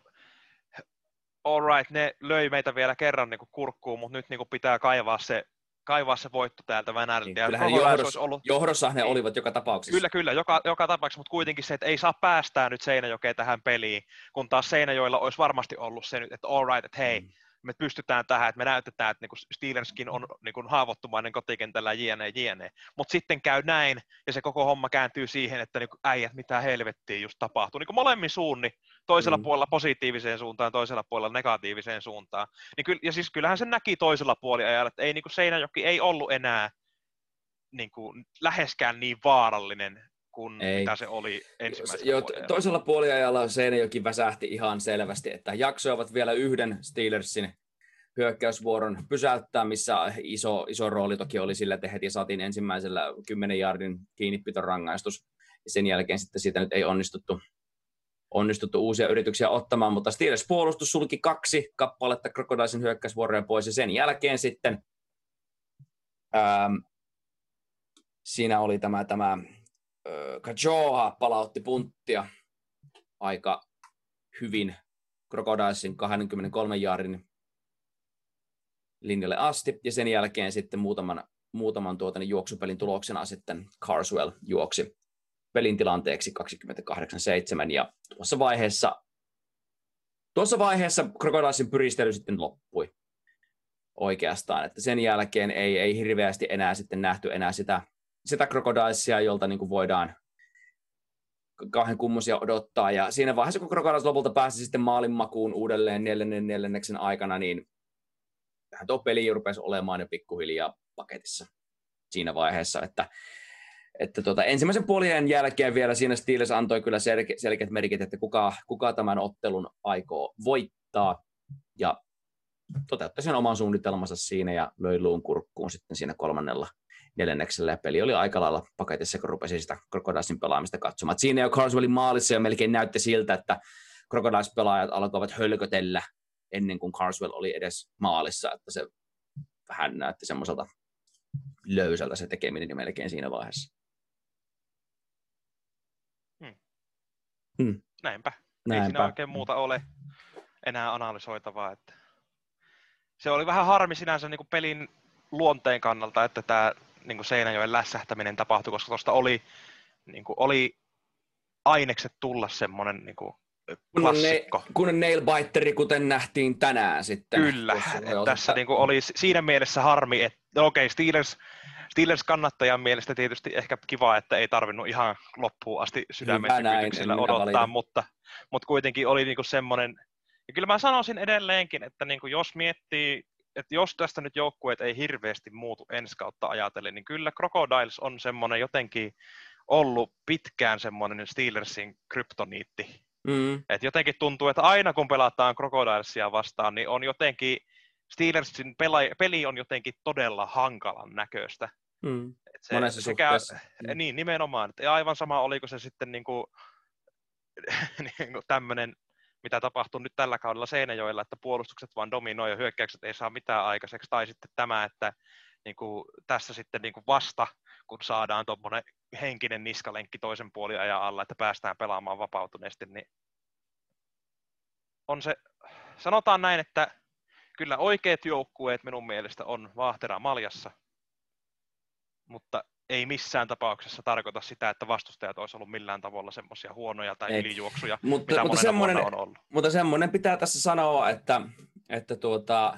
all right, ne löi meitä vielä kerran niin kuin kurkkuun, mutta nyt niin kuin pitää kaivaa se kaivaa se voitto täältä Venäjältä. Niin, kyllähän johdos, ollut... johdossa ne niin, olivat joka tapauksessa. Kyllä, kyllä, joka, joka tapauksessa, mutta kuitenkin se, että ei saa päästää nyt Seinäjokeen tähän peliin, kun taas Seinäjoilla olisi varmasti ollut se nyt, että all right, että hei, mm me pystytään tähän, että me näytetään, että niinku Steelerskin on niinku haavoittumainen kotikentällä jne, jne. Mutta sitten käy näin, ja se koko homma kääntyy siihen, että niinku, äijät, mitä helvettiä just tapahtuu. Niinku molemmin suunni, toisella mm. puolella positiiviseen suuntaan, toisella puolella negatiiviseen suuntaan. Niin ky- ja siis kyllähän se näki toisella puoliajalla, että ei, niinku Seinäjoki ei ollut enää niinku, läheskään niin vaarallinen kuin Ei. mitä se oli ensimmäisellä jo, puoliajalla. Toisella puoliajalla Seinäjoki väsähti ihan selvästi, että jaksoivat vielä yhden Steelersin hyökkäysvuoron pysäyttää, missä iso, iso rooli toki oli sillä, että heti saatiin ensimmäisellä 10 jardin kiinnipitorangaistus. Sen jälkeen sitten siitä nyt ei onnistuttu, onnistuttu uusia yrityksiä ottamaan, mutta Steelers puolustus sulki kaksi kappaletta Crocodilesin hyökkäysvuoroja pois, ja sen jälkeen sitten ähm, siinä oli tämä, tämä Kajoa palautti punttia aika hyvin Crocodilesin 23 jaarin linjalle asti, ja sen jälkeen sitten muutaman, muutaman tuota, niin juoksupelin tuloksena sitten Carswell juoksi pelin tilanteeksi 28-7, ja tuossa vaiheessa, tuossa vaiheessa Crocodilesin pyristely sitten loppui oikeastaan, että sen jälkeen ei, ei hirveästi enää sitten nähty enää sitä sitä Crocodilesia, jolta niin kuin voidaan kauhean kummosia odottaa. Ja siinä vaiheessa, kun Crocodiles lopulta pääsi sitten maalinmakuun uudelleen neljännen neljänneksen aikana, niin tuo peli rupesi olemaan jo pikkuhiljaa paketissa siinä vaiheessa, että, että tuota, ensimmäisen puolien jälkeen vielä siinä Steelers antoi kyllä selke, selkeät merkit, että kuka, kuka tämän ottelun aikoo voittaa, ja toteutti sen oman suunnitelmansa siinä ja löi luun kurkkuun sitten siinä kolmannella neljänneksellä ja peli oli aika lailla paketissa, kun rupesin sitä Crocodilesin pelaamista katsomaan. Et siinä jo Carswellin maalissa jo melkein näytti siltä, että Crocodiles-pelaajat alkoivat hölkötellä ennen kuin Carswell oli edes maalissa, että se vähän näytti semmoiselta löysältä se tekeminen jo melkein siinä vaiheessa. Hmm. Hmm. Näinpä. Näinpä. Ei siinä oikein muuta ole enää analysoitavaa. Että se oli vähän harmi sinänsä niin kuin pelin luonteen kannalta, että tämä niin kuin Seinäjoen lässähtäminen tapahtui, koska tuosta oli, niin kuin, oli ainekset tulla semmoinen niin kuin, klassikko. Kun, ne, kun nailbiteri, kuten nähtiin tänään sitten. Kyllä, tässä niin kuin, oli siinä mielessä harmi, että no okei, okay, Steelers Steelers-kannattajan mielestä tietysti ehkä kiva, että ei tarvinnut ihan loppuun asti sydämen odottaa, mutta, mutta kuitenkin oli niinku semmoinen, ja kyllä mä sanoisin edelleenkin, että niinku jos miettii, että jos tästä nyt joukkueet ei hirveästi muutu ensi kautta ajatellen, niin kyllä Crocodiles on semmoinen jotenkin ollut pitkään semmoinen Steelersin kryptoniitti. Mm. Et jotenkin tuntuu, että aina kun pelataan Crocodilesia vastaan, niin on jotenkin Steelersin peli on jotenkin todella hankalan näköistä. Mm. Et se, Monessa sekä, mm. Niin, nimenomaan. Et aivan sama, oliko se sitten niinku, niinku tämmöinen, mitä tapahtuu nyt tällä kaudella Seinäjoella, että puolustukset vaan dominoi ja hyökkäykset ei saa mitään aikaiseksi, tai sitten tämä, että niinku, tässä sitten niinku vasta, kun saadaan tuommoinen henkinen niskalenkki toisen puoliajan alla, että päästään pelaamaan vapautuneesti, niin on se, sanotaan näin, että kyllä oikeat joukkueet minun mielestä on Vahtera Maljassa, mutta ei missään tapauksessa tarkoita sitä, että vastustajat olisi ollut millään tavalla semmoisia huonoja tai ei. ylijuoksuja, mutta, mitä mutta semmoinen, on ollut. Mutta semmoinen pitää tässä sanoa, että, että tuota,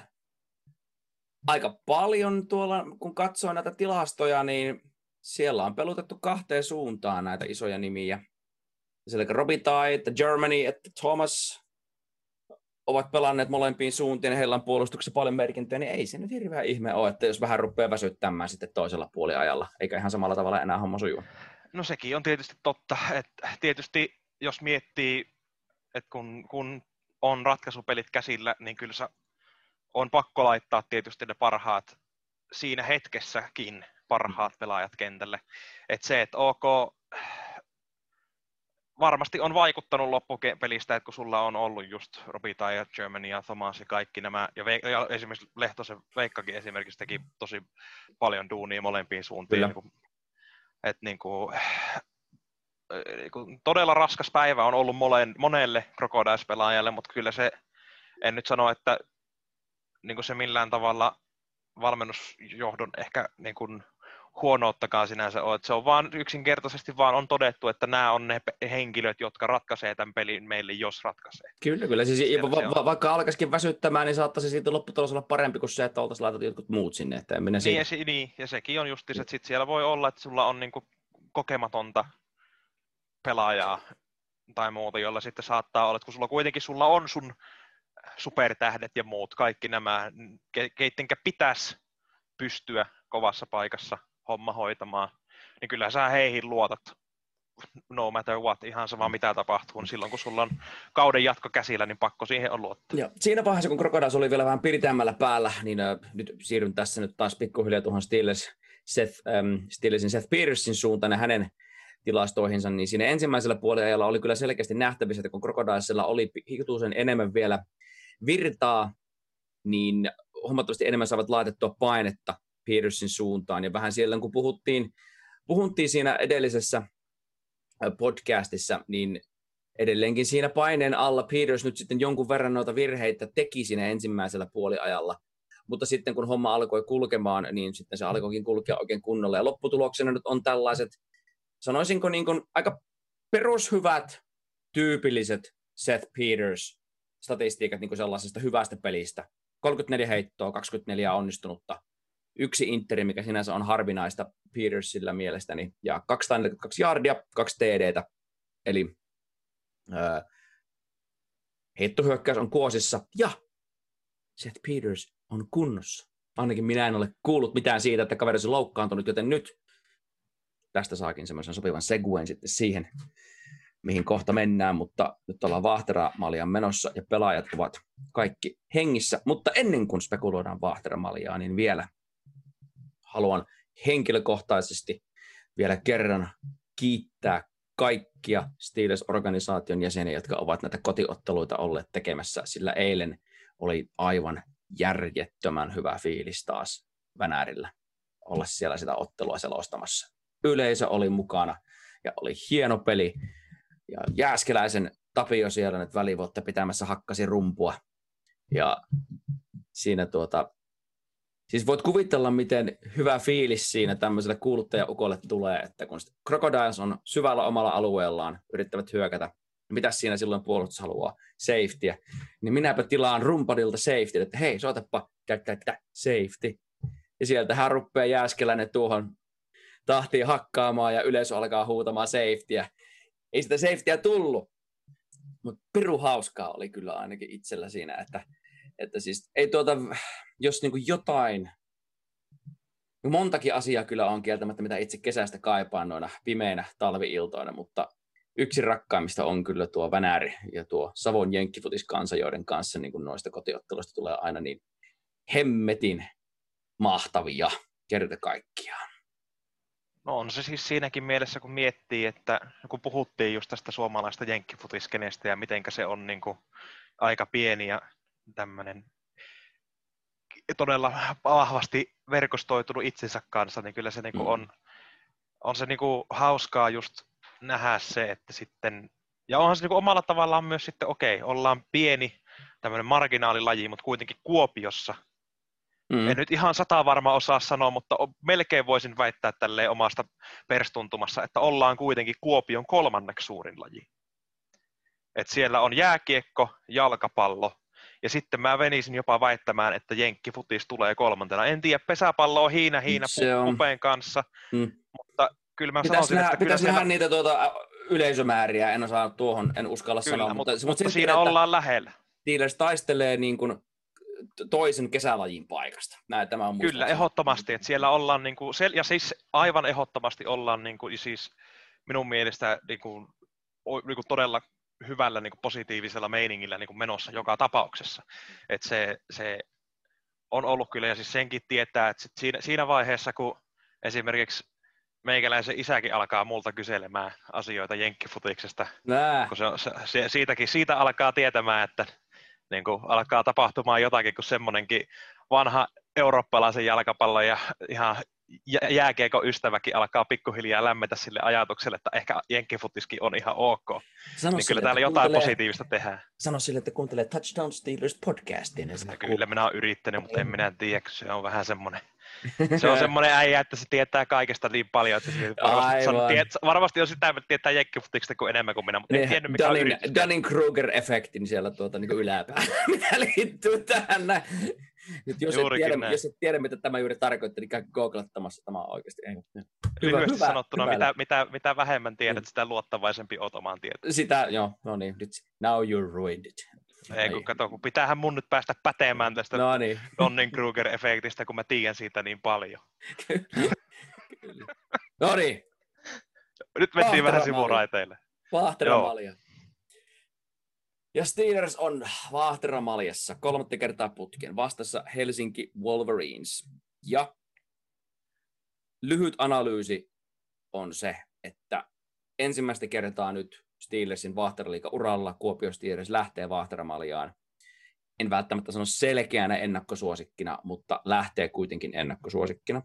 aika paljon tuolla, kun katsoo näitä tilastoja, niin siellä on pelutettu kahteen suuntaan näitä isoja nimiä. Siellä Robitaille, että Germany, että Thomas ovat pelanneet molempiin suuntiin ja heillä on puolustuksessa paljon merkintöjä, niin ei se nyt hirveän ihme ole, että jos vähän rupeaa väsyttämään sitten toisella puoliajalla, eikä ihan samalla tavalla enää homma suju. No sekin on tietysti totta, että tietysti jos miettii, että kun, kun on ratkaisupelit käsillä, niin kyllä se on pakko laittaa tietysti ne parhaat siinä hetkessäkin parhaat pelaajat kentälle. että se, että ok, varmasti on vaikuttanut loppupelistä, että kun sulla on ollut just Robita ja Germany ja Thomas ja kaikki nämä, ja, Ve- ja esimerkiksi Lehtosen Veikkakin esimerkiksi teki tosi paljon duunia molempiin suuntiin. Niin kuin, että niin kuin, niin kuin, todella raskas päivä on ollut molen, monelle Crocodiles-pelaajalle, mutta kyllä se, en nyt sano, että niin kuin se millään tavalla valmennusjohdon ehkä niin kuin, huonouttakaan sinänsä ole. Se on vaan yksinkertaisesti vaan on todettu, että nämä on ne henkilöt, jotka ratkaisee tämän pelin meille, jos ratkaisee. Kyllä, kyllä. Siis va- va- vaikka alkaisikin väsyttämään, niin saattaisi siitä lopputulos olla parempi kuin se, että oltaisiin laitettu jotkut muut sinne. Että minä niin, ja, si- niin, ja sekin on just, että sit siellä voi olla, että sulla on niinku kokematonta pelaajaa tai muuta, jolla sitten saattaa olla, että kun sulla kuitenkin sulla on sun supertähdet ja muut, kaikki nämä, ke- keittenkä pitäisi pystyä kovassa paikassa homma hoitamaan, niin kyllä sä heihin luotat no matter what, ihan sama mitä tapahtuu, niin silloin kun sulla on kauden jatko käsillä, niin pakko siihen on luottaa. Joo. Siinä vaiheessa, kun Crocodiles oli vielä vähän piritämällä päällä, niin äh, nyt siirryn tässä nyt taas pikkuhiljaa tuohon Steelers, Seth, ähm, Steelersin Seth Petersin suuntaan ja hänen tilastoihinsa, niin siinä ensimmäisellä puolella oli kyllä selkeästi nähtävissä, että kun Crocodilesilla oli hituusen enemmän vielä virtaa, niin huomattavasti enemmän saavat laitettua painetta Petersin suuntaan. Ja vähän siellä, kun puhuttiin, puhuttiin siinä edellisessä podcastissa, niin edelleenkin siinä paineen alla Peters nyt sitten jonkun verran noita virheitä teki siinä ensimmäisellä puoliajalla. Mutta sitten kun homma alkoi kulkemaan, niin sitten se alkoikin kulkea oikein kunnolla. Ja lopputuloksena nyt on tällaiset, sanoisinko niin kuin aika perushyvät, tyypilliset Seth Peters statistiikat niin kuin sellaisesta hyvästä pelistä. 34 heittoa, 24 onnistunutta, yksi interi, mikä sinänsä on harvinaista Petersillä mielestäni, ja 242 yardia, kaksi TDtä, eli äh, heittohyökkäys on kuosissa, ja Seth Peters on kunnossa. Ainakin minä en ole kuullut mitään siitä, että kaveri olisi loukkaantunut, joten nyt tästä saakin semmoisen sopivan seguen sitten siihen, mihin kohta mennään, mutta nyt ollaan Vahtera-malian menossa ja pelaajat ovat kaikki hengissä. Mutta ennen kuin spekuloidaan Vahtera-maliaa, niin vielä haluan henkilökohtaisesti vielä kerran kiittää kaikkia Steelers-organisaation jäseniä, jotka ovat näitä kotiotteluita olleet tekemässä, sillä eilen oli aivan järjettömän hyvä fiilis taas Vänärillä olla siellä sitä ottelua selostamassa. Yleisö oli mukana ja oli hieno peli. Ja Jääskeläisen Tapio siellä nyt välivuotta pitämässä hakkasi rumpua. Ja siinä tuota, Siis voit kuvitella, miten hyvä fiilis siinä tämmöiselle kuuluttajaukolle tulee, että kun Crocodiles on syvällä omalla alueellaan, yrittävät hyökätä, niin mitä siinä silloin puolustus haluaa? Safetyä. Niin minäpä tilaan rumpadilta safety, että hei, soitapa, tä, safety. Ja sieltä hän rupeaa Jääskeläinen tuohon tahtiin hakkaamaan ja yleisö alkaa huutamaan safetyä. Ei sitä safetyä tullut, mutta piru hauskaa oli kyllä ainakin itsellä siinä, että, että siis ei tuota, jos niinku jotain, no montakin asiaa kyllä on kieltämättä, mitä itse kesästä kaipaan noina pimeinä talviiltoina, mutta yksi rakkaimmista on kyllä tuo Vänääri ja tuo Savon jenkkifutiskansa, joiden kanssa niin kuin noista kotiotteluista tulee aina niin hemmetin mahtavia kerta kaikkiaan. No on se siis siinäkin mielessä, kun miettii, että kun puhuttiin just tästä suomalaista jenkkifutiskenestä ja mitenkä se on niin kuin aika pieni ja tämmöinen todella vahvasti verkostoitunut itsensä kanssa, niin kyllä se niin kuin mm. on, on se niin kuin hauskaa just nähdä se, että sitten, ja onhan se niin kuin omalla tavallaan myös sitten, okei, okay, ollaan pieni tämmöinen marginaalilaji, mutta kuitenkin Kuopiossa Mm. En nyt ihan sata varma osaa sanoa, mutta melkein voisin väittää tälleen omasta perstuntumassa, että ollaan kuitenkin Kuopion kolmanneksi suurin laji. Et siellä on jääkiekko, jalkapallo, ja sitten mä venisin jopa väittämään, että jenkkifutis tulee kolmantena. En tiedä, pesäpallo on hiinä hiinä pupeen kanssa, mm. mutta kyllä mä pitäisi sanoisin, nähdä, että... Pitäisi nähdä niitä tuota, yleisömääriä, en osaa tuohon, en uskalla kyllä, sanoa. Mutta, mutta, mutta siinä ollaan lähellä. Steelers taistelee niin kuin toisen kesälajin paikasta. Näin tämä on Kyllä, ehdottomasti. Että siellä ollaan, niin kuin, ja siis aivan ehdottomasti ollaan niin kuin, siis minun mielestä niin kuin, niin kuin todella hyvällä niin kuin positiivisella meiningillä niin kuin menossa joka tapauksessa. että se, se on ollut kyllä, ja siis senkin tietää, että sit siinä, siinä vaiheessa, kun esimerkiksi meikäläisen isäkin alkaa multa kyselemään asioita jenkkifutiksesta, Nää. kun se, se, se, siitäkin, siitä alkaa tietämään, että niin kuin alkaa tapahtumaan jotakin, kun semmoinenkin vanha eurooppalaisen jalkapallon ja ihan jääkiekon ystäväkin alkaa pikkuhiljaa lämmetä sille ajatukselle, että ehkä jenkkifutiskin on ihan ok. Sano niin kyllä täällä jotain positiivista tehdään. Sano sille, että kuuntelee Touchdown Steelers podcastin. Ja kyllä minä olen yrittänyt, mutta en minä tiedä, se on vähän semmoinen se on semmoinen äijä, että se tietää kaikesta niin paljon, että se varmasti, on, tiet, varmasti on sitä, että tietää jekkifutiksesta kuin enemmän kuin minä, mutta en tiennyt mikä Dunning, on Dunning-Kruger-efektin siellä tuota, niin yläpäällä, mitä liittyy tähän näin. Nyt jos, et tiedä, jos et tiedä, mitä tämä juuri tarkoittaa, niin käy googlettamassa tämä oikeasti. Ei, hyvä, Lyhyesti hyvä, sanottuna, hyvä. Mitä, mitä, mitä vähemmän tiedät, mm. sitä luottavaisempi oot omaan tietoon. Sitä, joo, no niin, nyt, now you're ruined it. Ei, kun kato, kun pitäähän mun nyt päästä pätemään tästä no niin. Donnin Kruger-efektistä, kun mä tiedän siitä niin paljon. no niin. Nyt mentiin vähän sivuraiteille. Vaahteramalia. Ja Steelers on Vaahteramaljassa kolmatta kertaa putken vastassa Helsinki Wolverines. Ja lyhyt analyysi on se, että ensimmäistä kertaa nyt Steelersin Vaahteraliiga uralla Kuopio Steelers lähtee Vaahteramaljaan. En välttämättä sano selkeänä ennakkosuosikkina, mutta lähtee kuitenkin ennakkosuosikkina.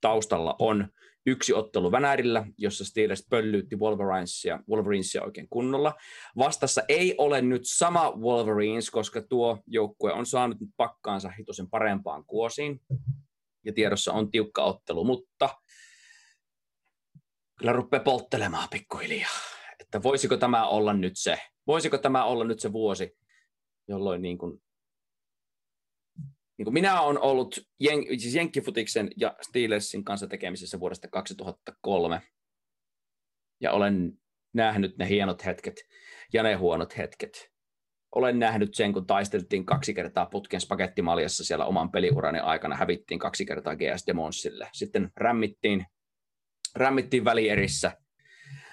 Taustalla on yksi ottelu Vänärillä, jossa Steelers pöllyytti Wolverinesia, Wolverinesia oikein kunnolla. Vastassa ei ole nyt sama Wolverines, koska tuo joukkue on saanut nyt pakkaansa hitosen parempaan kuosiin. Ja tiedossa on tiukka ottelu, mutta kyllä rupeaa polttelemaan pikkuhiljaa että voisiko tämä olla nyt se, voisiko tämä olla nyt se vuosi, jolloin niin kuin, niin kuin minä olen ollut jen, siis Jenkkifutiksen ja Steelersin kanssa tekemisessä vuodesta 2003, ja olen nähnyt ne hienot hetket ja ne huonot hetket. Olen nähnyt sen, kun taisteltiin kaksi kertaa putken spagettimaljassa siellä oman peliurani aikana, hävittiin kaksi kertaa GS Demonsille. Sitten rämmittiin, rämmittiin välierissä –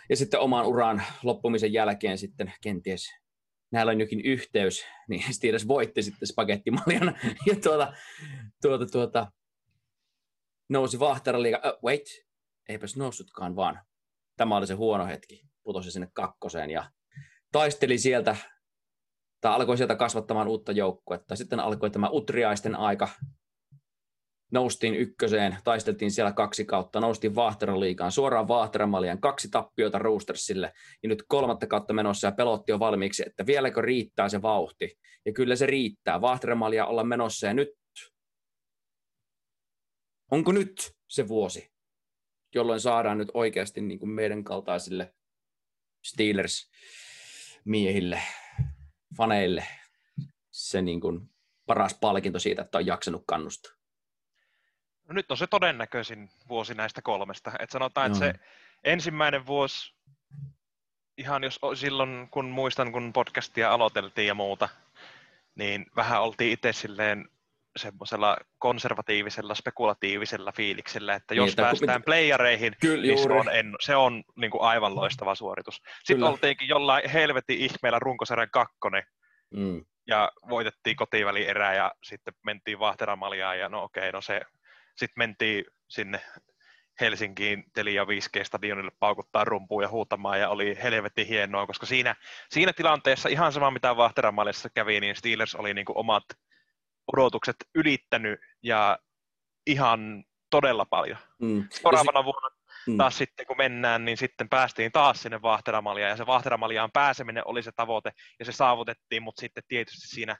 ja sitten oman uran loppumisen jälkeen sitten kenties näillä on jokin yhteys, niin Steelers voitti sitten spagettimaljan ja tuota, tuota, tuota, nousi Vahteraliiga. Uh, wait, eipäs noussutkaan vaan. Tämä oli se huono hetki. Putosi sinne kakkoseen ja taisteli sieltä, tai alkoi sieltä kasvattamaan uutta joukkuetta. Sitten alkoi tämä utriaisten aika, noustiin ykköseen, taisteltiin siellä kaksi kautta, noustiin Vaahteraliigaan, suoraan Vaahteramalian, kaksi tappiota Roostersille, ja nyt kolmatta kautta menossa ja pelotti jo valmiiksi, että vieläkö riittää se vauhti. Ja kyllä se riittää, Vaahteramalia olla menossa, ja nyt, onko nyt se vuosi, jolloin saadaan nyt oikeasti niin kuin meidän kaltaisille Steelers-miehille, faneille se niin kuin paras palkinto siitä, että on jaksanut kannustaa. No nyt on se todennäköisin vuosi näistä kolmesta. Et sanotaan, että se ensimmäinen vuosi, ihan jos silloin, kun muistan, kun podcastia aloiteltiin ja muuta, niin vähän oltiin itse silleen semmoisella konservatiivisella, spekulatiivisella fiiliksellä, että jos niin, päästään kun... playereihin, Kyllä, niin se on, en, se on niin kuin aivan loistava suoritus. Sitten Kyllä. oltiinkin jollain helvetin ihmeellä runkosarjan kakkonen, mm. ja voitettiin kotiväli erää, ja sitten mentiin Vahteramaljaan, ja no okei, no se, sitten mentiin sinne Helsinkiin Telia 5G-stadionille paukuttaa rumpuun ja huutamaan, ja oli helvetin hienoa, koska siinä, siinä tilanteessa ihan sama mitä Vahteramaljassa kävi, niin Steelers oli niin kuin omat odotukset ylittänyt ja ihan todella paljon. Mm. Seuraavana vuonna mm. taas sitten kun mennään, niin sitten päästiin taas sinne Vahteramaljaan ja se Vahteramaljaan pääseminen oli se tavoite ja se saavutettiin, mutta sitten tietysti siinä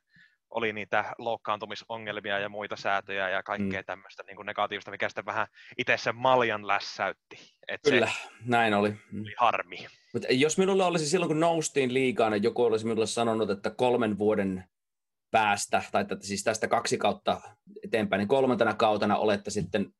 oli niitä loukkaantumisongelmia ja muita säätöjä ja kaikkea mm. tämmöistä niin kuin negatiivista, mikä sitten vähän itse sen maljan lässäytti. Et Kyllä, se näin oli. oli harmi. Mut jos minulla olisi silloin, kun noustiin liikaan, niin joku olisi minulle sanonut, että kolmen vuoden päästä, tai että siis tästä kaksi kautta eteenpäin, niin kolmantena kautena olette sitten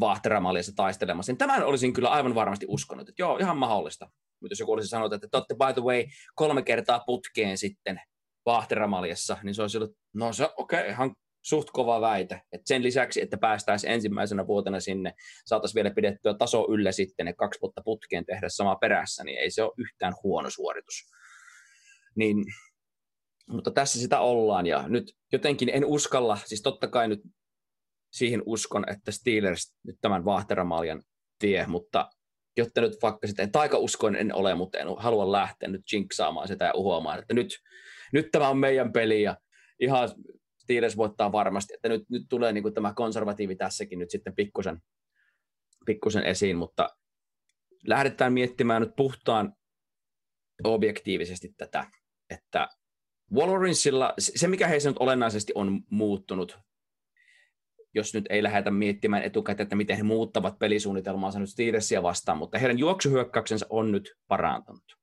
Vahteramaljassa taistelemassa. Niin tämän olisin kyllä aivan varmasti uskonut, että joo, ihan mahdollista. Mutta jos joku olisi sanonut, että te olette by the way kolme kertaa putkeen sitten Vahteramaljassa, niin se olisi ollut, no se okei, okay, ihan suht kova väite. Et sen lisäksi, että päästäisiin ensimmäisenä vuotena sinne, saataisiin vielä pidettyä taso yllä sitten ne kaksi vuotta putkeen tehdä samaa perässä, niin ei se ole yhtään huono suoritus. Niin mutta tässä sitä ollaan ja nyt jotenkin en uskalla, siis totta kai nyt siihen uskon, että Steelers nyt tämän Vahteramaljan tie, mutta jotta nyt vaikka sitten, uskon en ole, mutta en halua lähteä nyt jinksaamaan sitä ja uhoamaan, että nyt, nyt tämä on meidän peli ja ihan Steelers voittaa varmasti, että nyt, nyt tulee niin kuin tämä konservatiivi tässäkin nyt sitten pikkusen, pikkusen esiin, mutta lähdetään miettimään nyt puhtaan objektiivisesti tätä, että Wolverinesilla, se mikä heissä nyt olennaisesti on muuttunut, jos nyt ei lähdetä miettimään etukäteen, että miten he muuttavat pelisuunnitelmaansa nyt Steelersia vastaan, mutta heidän juoksuhyökkäyksensä on nyt parantunut.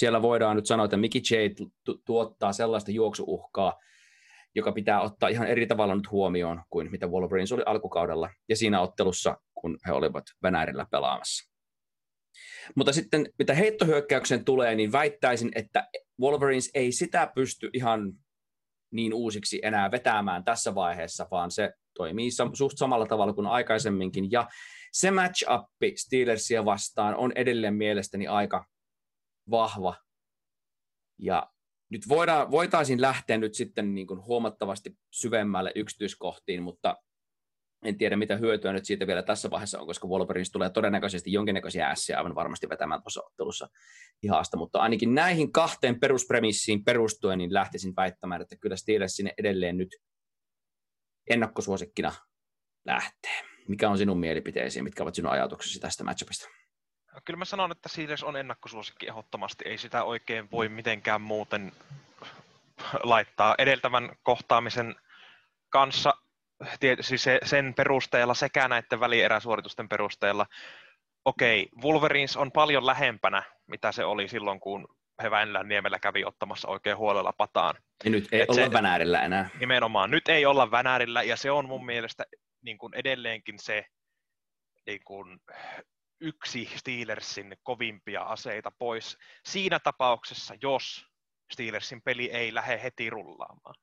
Siellä voidaan nyt sanoa, että Mickey J tu- tuottaa sellaista juoksuuhkaa, joka pitää ottaa ihan eri tavalla nyt huomioon kuin mitä Wolverines oli alkukaudella ja siinä ottelussa, kun he olivat Venäjällä pelaamassa. Mutta sitten mitä heittohyökkäyksen tulee, niin väittäisin, että Wolverines ei sitä pysty ihan niin uusiksi enää vetämään tässä vaiheessa, vaan se toimii suht samalla tavalla kuin aikaisemminkin. Ja se match-up Steelersia vastaan on edelleen mielestäni aika vahva. Ja nyt voidaan, voitaisiin lähteä nyt sitten niin kuin huomattavasti syvemmälle yksityiskohtiin, mutta en tiedä, mitä hyötyä nyt siitä vielä tässä vaiheessa on, koska Wolverines tulee todennäköisesti jonkinnäköisiä ässiä aivan varmasti vetämään tuossa ottelussa ihasta, mutta ainakin näihin kahteen peruspremissiin perustuen niin lähtisin väittämään, että kyllä Steelers sinne edelleen nyt ennakkosuosikkina lähtee. Mikä on sinun mielipiteesi, mitkä ovat sinun ajatuksesi tästä matchupista? Kyllä mä sanon, että Steelers on ennakkosuosikki ehdottomasti. Ei sitä oikein voi mitenkään muuten laittaa edeltävän kohtaamisen kanssa tietysti se, sen perusteella sekä näiden välieräsuoritusten perusteella, okei, Wolverines on paljon lähempänä, mitä se oli silloin, kun he Väinlän niemellä kävi ottamassa oikein huolella pataan. Ja nyt ei Et olla se, Vänäärillä enää. Nimenomaan, nyt ei olla Vänäärillä, ja se on mun mielestä niin kuin edelleenkin se niin kuin, yksi Steelersin kovimpia aseita pois siinä tapauksessa, jos Steelersin peli ei lähde heti rullaamaan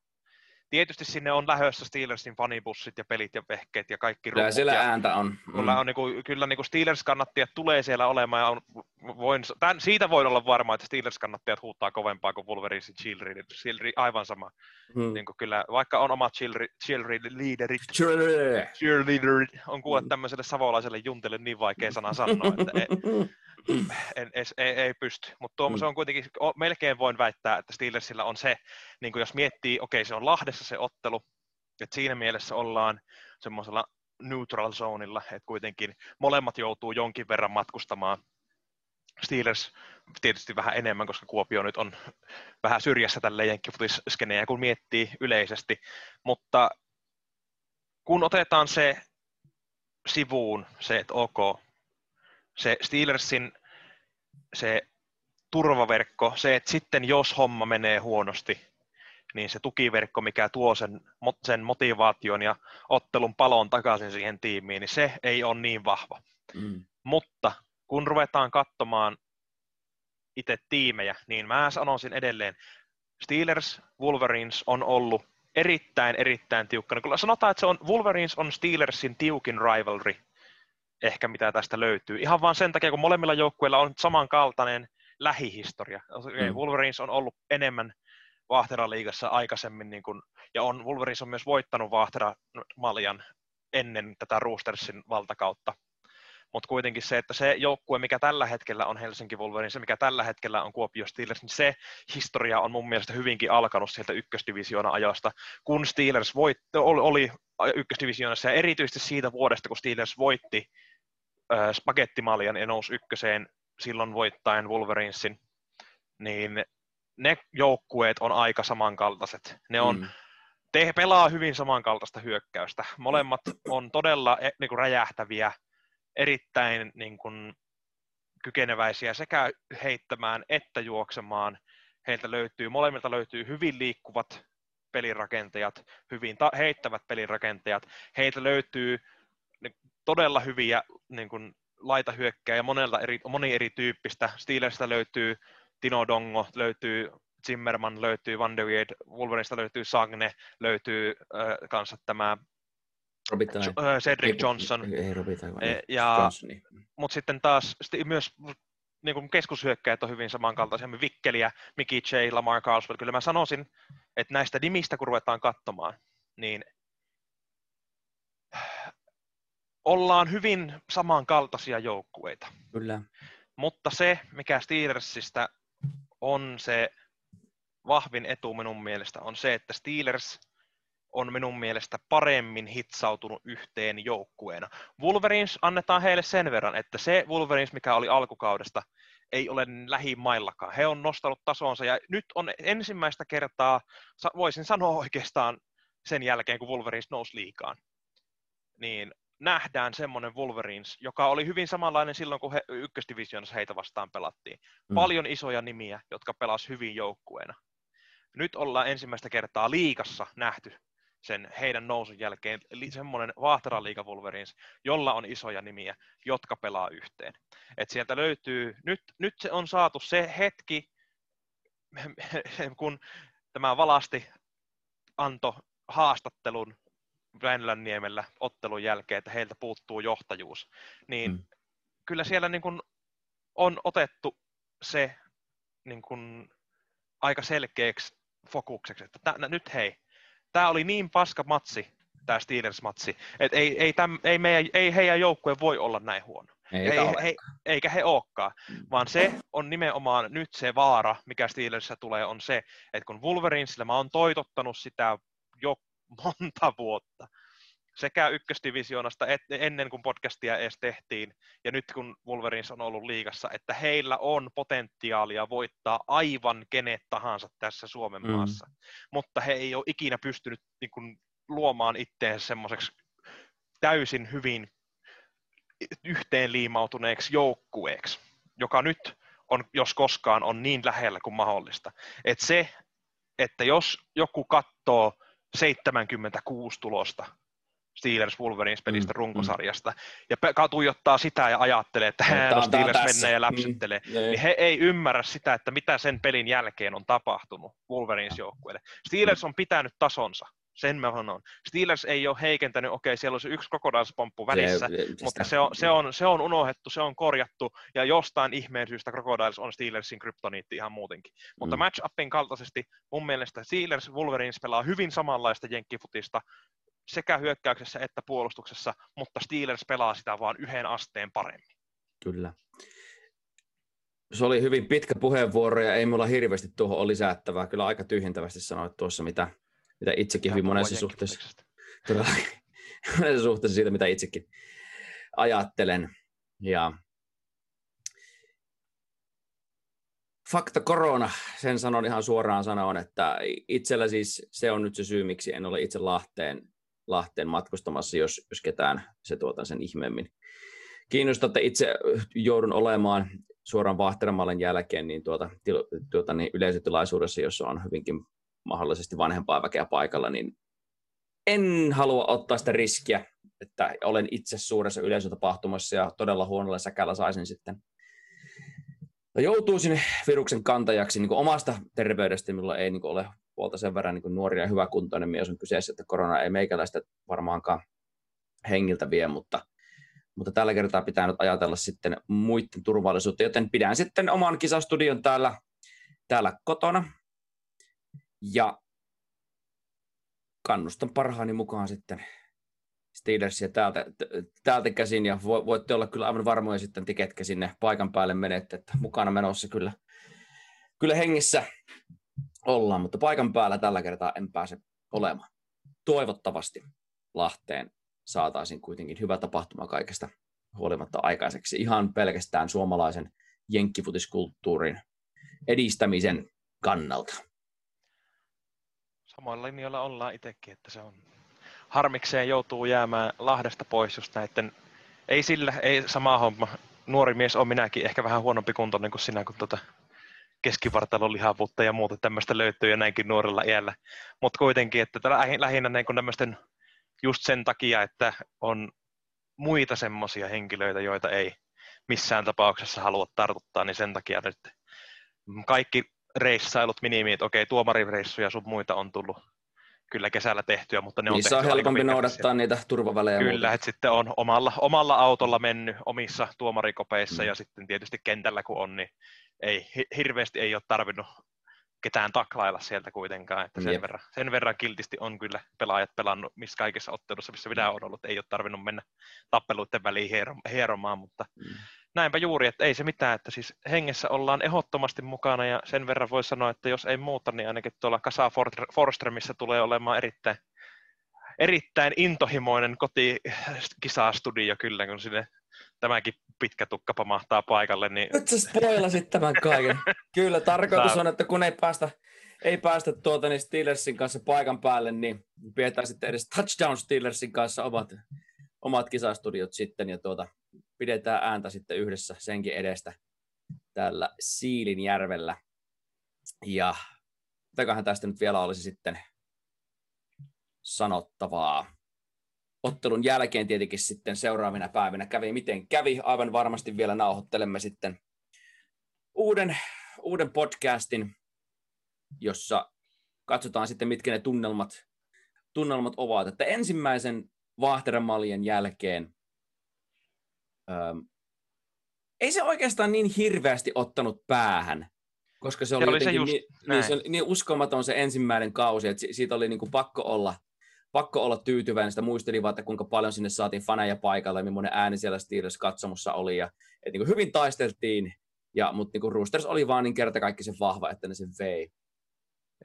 tietysti sinne on lähössä Steelersin fanibussit ja pelit ja vehkeet ja kaikki Kyllä siellä ja, ääntä on. Mm. Kyllä, on niin kuin, kyllä niin kuin Steelers-kannattajat tulee siellä olemaan ja on, voin, tämän, siitä voin olla varma, että Steelers-kannattajat huuttaa kovempaa kuin Wolverinesin cheerleader. cheerleader aivan sama. Mm. Niin kuin kyllä, vaikka on omat cheerleaderit, cheerleader, on kuule mm. tämmöiselle savolaiselle juntille niin vaikea sana sanoa, että en, ei, ei, ei pysty. Mutta mm. se on kuitenkin, melkein voin väittää, että Steelersillä on se, niin jos miettii, okei okay, se on Lahdessa se ottelu, että siinä mielessä ollaan semmoisella neutral zoneilla, että kuitenkin molemmat joutuu jonkin verran matkustamaan. Steelers tietysti vähän enemmän, koska Kuopio nyt on vähän syrjässä tälle jenkkifutiskenejä, kun miettii yleisesti, mutta kun otetaan se sivuun, se, että ok, se Steelersin se turvaverkko, se, että sitten jos homma menee huonosti, niin se tukiverkko, mikä tuo sen, sen motivaation ja ottelun palon takaisin siihen tiimiin, niin se ei ole niin vahva. Mm. Mutta kun ruvetaan katsomaan itse tiimejä, niin mä sanoisin edelleen, Steelers, Wolverines on ollut erittäin, erittäin tiukkana. Kyllä sanotaan, että se on, Wolverines on Steelersin tiukin rivalry, ehkä mitä tästä löytyy. Ihan vain sen takia, kun molemmilla joukkueilla on samankaltainen lähihistoria. Mm. Wolverines on ollut enemmän Vahtera-liigassa aikaisemmin, niin kun, ja on, Wolverines on myös voittanut Vahtera-maljan ennen tätä Roostersin valtakautta. Mutta kuitenkin se, että se joukkue, mikä tällä hetkellä on Helsinki Wolverines, se mikä tällä hetkellä on Kuopio Steelers, niin se historia on mun mielestä hyvinkin alkanut sieltä ykkösdivisioona ajoista, kun Steelers voitti, oli, oli ykkösdivisioonassa ja erityisesti siitä vuodesta, kun Steelers voitti äh, spagettimaljan ja nousi ykköseen silloin voittaen Wolverinesin, niin ne joukkueet on aika samankaltaiset. Ne on, mm. te pelaa hyvin samankaltaista hyökkäystä. Molemmat on todella e, niin kuin räjähtäviä, erittäin niin kuin, kykeneväisiä sekä heittämään että juoksemaan. Heiltä löytyy, molemmilta löytyy hyvin liikkuvat pelirakentajat, hyvin ta- heittävät pelirakentajat. Heiltä löytyy todella hyviä niin kuin, laitahyökkää ja monelta eri, moni erityyppistä. Steelersistä löytyy Tino Dongo, löytyy Zimmerman, löytyy Van der Weed, Wolverinesta löytyy Sagne, löytyy äh, kanssa tämä äh, Cedric Johnson. Ei, ei Robita, e, ja, Mutta sitten taas myös niin kuin keskushyökkäjät on hyvin samankaltaisia, Vikkeliä, Mickey J, Lamar Carlswell. Kyllä mä sanoisin, että näistä nimistä kun ruvetaan katsomaan, niin ollaan hyvin samankaltaisia joukkueita. Kyllä. Mutta se, mikä Steelersistä on se vahvin etu minun mielestä, on se, että Steelers on minun mielestä paremmin hitsautunut yhteen joukkueena. Wolverines annetaan heille sen verran, että se Wolverines, mikä oli alkukaudesta, ei ole lähimaillakaan. He on nostanut tasonsa ja nyt on ensimmäistä kertaa, voisin sanoa oikeastaan sen jälkeen, kun Wolverines nousi liikaan, niin nähdään semmoinen Wolverines, joka oli hyvin samanlainen silloin, kun he ykkösdivisioonassa heitä vastaan pelattiin. Mm. Paljon isoja nimiä, jotka pelas hyvin joukkueena. Nyt ollaan ensimmäistä kertaa liikassa nähty sen heidän nousun jälkeen semmoinen Vahtera liiga Wolverines, jolla on isoja nimiä, jotka pelaa yhteen. Et sieltä löytyy, nyt, nyt se on saatu se hetki, kun tämä valasti antoi haastattelun Väinölänniemellä ottelun jälkeen, että heiltä puuttuu johtajuus, niin mm. kyllä siellä niin kuin on otettu se niin kuin aika selkeäksi fokukseksi, että tämän, nyt hei, tämä oli niin paska matsi, tämä Steelers-matsi, että ei, ei, täm, ei, meidän, ei heidän joukkue voi olla näin huono. Ei, ei, he, eikä he olekaan, vaan se on nimenomaan nyt se vaara, mikä Steelersissä tulee, on se, että kun Wolverinesille mä oon toitottanut sitä jo monta vuotta. Sekä ykkösdivisioonasta et, ennen kuin podcastia edes tehtiin, ja nyt kun Wolverines on ollut liigassa, että heillä on potentiaalia voittaa aivan kenet tahansa tässä Suomen mm. maassa. Mutta he ei ole ikinä pystynyt niin kuin, luomaan itteensä semmoiseksi täysin hyvin yhteenliimautuneeksi joukkueeksi, joka nyt on, jos koskaan on niin lähellä kuin mahdollista. Et se, että jos joku katsoo 76 tulosta Steelers Wolverines pelistä mm, runkosarjasta, mm. ja tuijottaa sitä ja ajattelee, että hän on Steelers mennä ja läpsyttelee, mm, niin he ei ymmärrä sitä, että mitä sen pelin jälkeen on tapahtunut Wolverines joukkueelle. Steelers on pitänyt tasonsa, sen mä sanon. Steelers ei ole heikentänyt, okei, siellä on se yksi kokonaispomppu välissä, se, se, mutta se on, se, on, se on unohdettu, se on korjattu, ja jostain ihmeen syystä Crocodiles on Steelersin kryptoniitti ihan muutenkin. Mutta mm. match-upin kaltaisesti mun mielestä Steelers Wolverines pelaa hyvin samanlaista jenkkifutista, sekä hyökkäyksessä että puolustuksessa, mutta Steelers pelaa sitä vaan yhden asteen paremmin. Kyllä. Se oli hyvin pitkä puheenvuoro ja ei mulla hirveästi tuohon ole lisättävää. Kyllä aika tyhjentävästi sanoit tuossa, mitä, mitä itsekin hyvin monessa suhteessa, monessa suhteessa siitä, mitä itsekin ajattelen. Ja fakta korona, sen sanon ihan suoraan sanoen, että itsellä siis se on nyt se syy, miksi en ole itse Lahteen, Lahteen matkustamassa, jos, jos ketään se tuota sen ihmeemmin kiinnostaa, että itse joudun olemaan suoraan Vahtermallen jälkeen niin tuota, tuota, niin yleisötilaisuudessa, jossa on hyvinkin mahdollisesti vanhempaa väkeä paikalla, niin en halua ottaa sitä riskiä, että olen itse suuressa yleisötapahtumassa ja todella huonolla säkällä saisin sitten joutuisin viruksen kantajaksi niin omasta terveydestä, minulla ei niin ole puolta sen verran niin nuoria ja hyväkuntoinen mies on kyseessä, että korona ei meikäläistä varmaankaan hengiltä vie, mutta, mutta tällä kertaa pitää nyt ajatella sitten muiden turvallisuutta, joten pidän sitten oman kisastudion täällä, täällä kotona ja kannustan parhaani mukaan sitten Steelersia täältä, täältä käsin ja voitte olla kyllä aivan varmoja sitten te, ketkä sinne paikan päälle menette, että mukana menossa kyllä, kyllä hengissä ollaan, mutta paikan päällä tällä kertaa en pääse olemaan. Toivottavasti Lahteen saataisiin kuitenkin hyvä tapahtuma kaikesta huolimatta aikaiseksi ihan pelkästään suomalaisen jenkkifutiskulttuurin edistämisen kannalta. Samoilla linjoilla ollaan itsekin, että se on harmikseen joutuu jäämään Lahdesta pois just näiden, ei sillä, ei sama homma. Nuori mies on minäkin ehkä vähän huonompi kuntoinen kuin sinä, kun tuota keskivartalon lihavuutta ja muuta tämmöistä löytyy ja näinkin nuorella iällä. Mutta kuitenkin, että lähinnä niin tämmöisten just sen takia, että on muita semmoisia henkilöitä, joita ei missään tapauksessa halua tartuttaa, niin sen takia nyt kaikki reissailut, minimiit, okei, tuomarireissuja sun muita on tullut kyllä kesällä tehtyä, mutta ne Niissä on, on helpompi noudattaa niitä turvavälejä. Kyllä, että sitten on omalla, omalla autolla mennyt omissa tuomarikopeissa mm. ja sitten tietysti kentällä kun on, niin ei, hirveästi ei ole tarvinnut ketään taklailla sieltä kuitenkaan, että sen, verran, sen verran kiltisti on kyllä pelaajat pelannut missä kaikissa ottelussa, missä minä olen ollut, ei ole tarvinnut mennä tappeluiden väliin hieromaan, mutta mm näinpä juuri, että ei se mitään, että siis hengessä ollaan ehdottomasti mukana ja sen verran voi sanoa, että jos ei muuta, niin ainakin tuolla Kasa Forströmissä tulee olemaan erittäin, erittäin intohimoinen kotikisastudio kyllä, kun sinne tämäkin pitkä tukka pamahtaa paikalle. Niin... Nyt sä spoilasit tämän kaiken. Kyllä, tarkoitus on, että kun ei päästä, ei päästä tuota, niin Steelersin kanssa paikan päälle, niin pidetään sitten edes Touchdown Steelersin kanssa omat, omat kisastudiot sitten. Ja tuota, pidetään ääntä sitten yhdessä senkin edestä täällä Siilinjärvellä. Ja mitäköhän tästä nyt vielä olisi sitten sanottavaa. Ottelun jälkeen tietenkin sitten seuraavina päivinä kävi miten kävi. Aivan varmasti vielä nauhoittelemme sitten uuden, uuden podcastin, jossa katsotaan sitten, mitkä ne tunnelmat, tunnelmat ovat. Että ensimmäisen Vahteramalien jälkeen ähm, ei se oikeastaan niin hirveästi ottanut päähän, koska se oli, se oli se just, niin, niin, se, niin uskomaton se ensimmäinen kausi, että siitä oli niin kuin pakko olla pakko olla tyytyväinen. Sitä muistelin vaan, että kuinka paljon sinne saatiin faneja paikalle, millainen ääni siellä Steelers katsomussa oli. Ja, että niin kuin hyvin taisteltiin, ja, mutta niin kuin Roosters oli vaan niin kerta kaikki se vahva, että ne sen vei.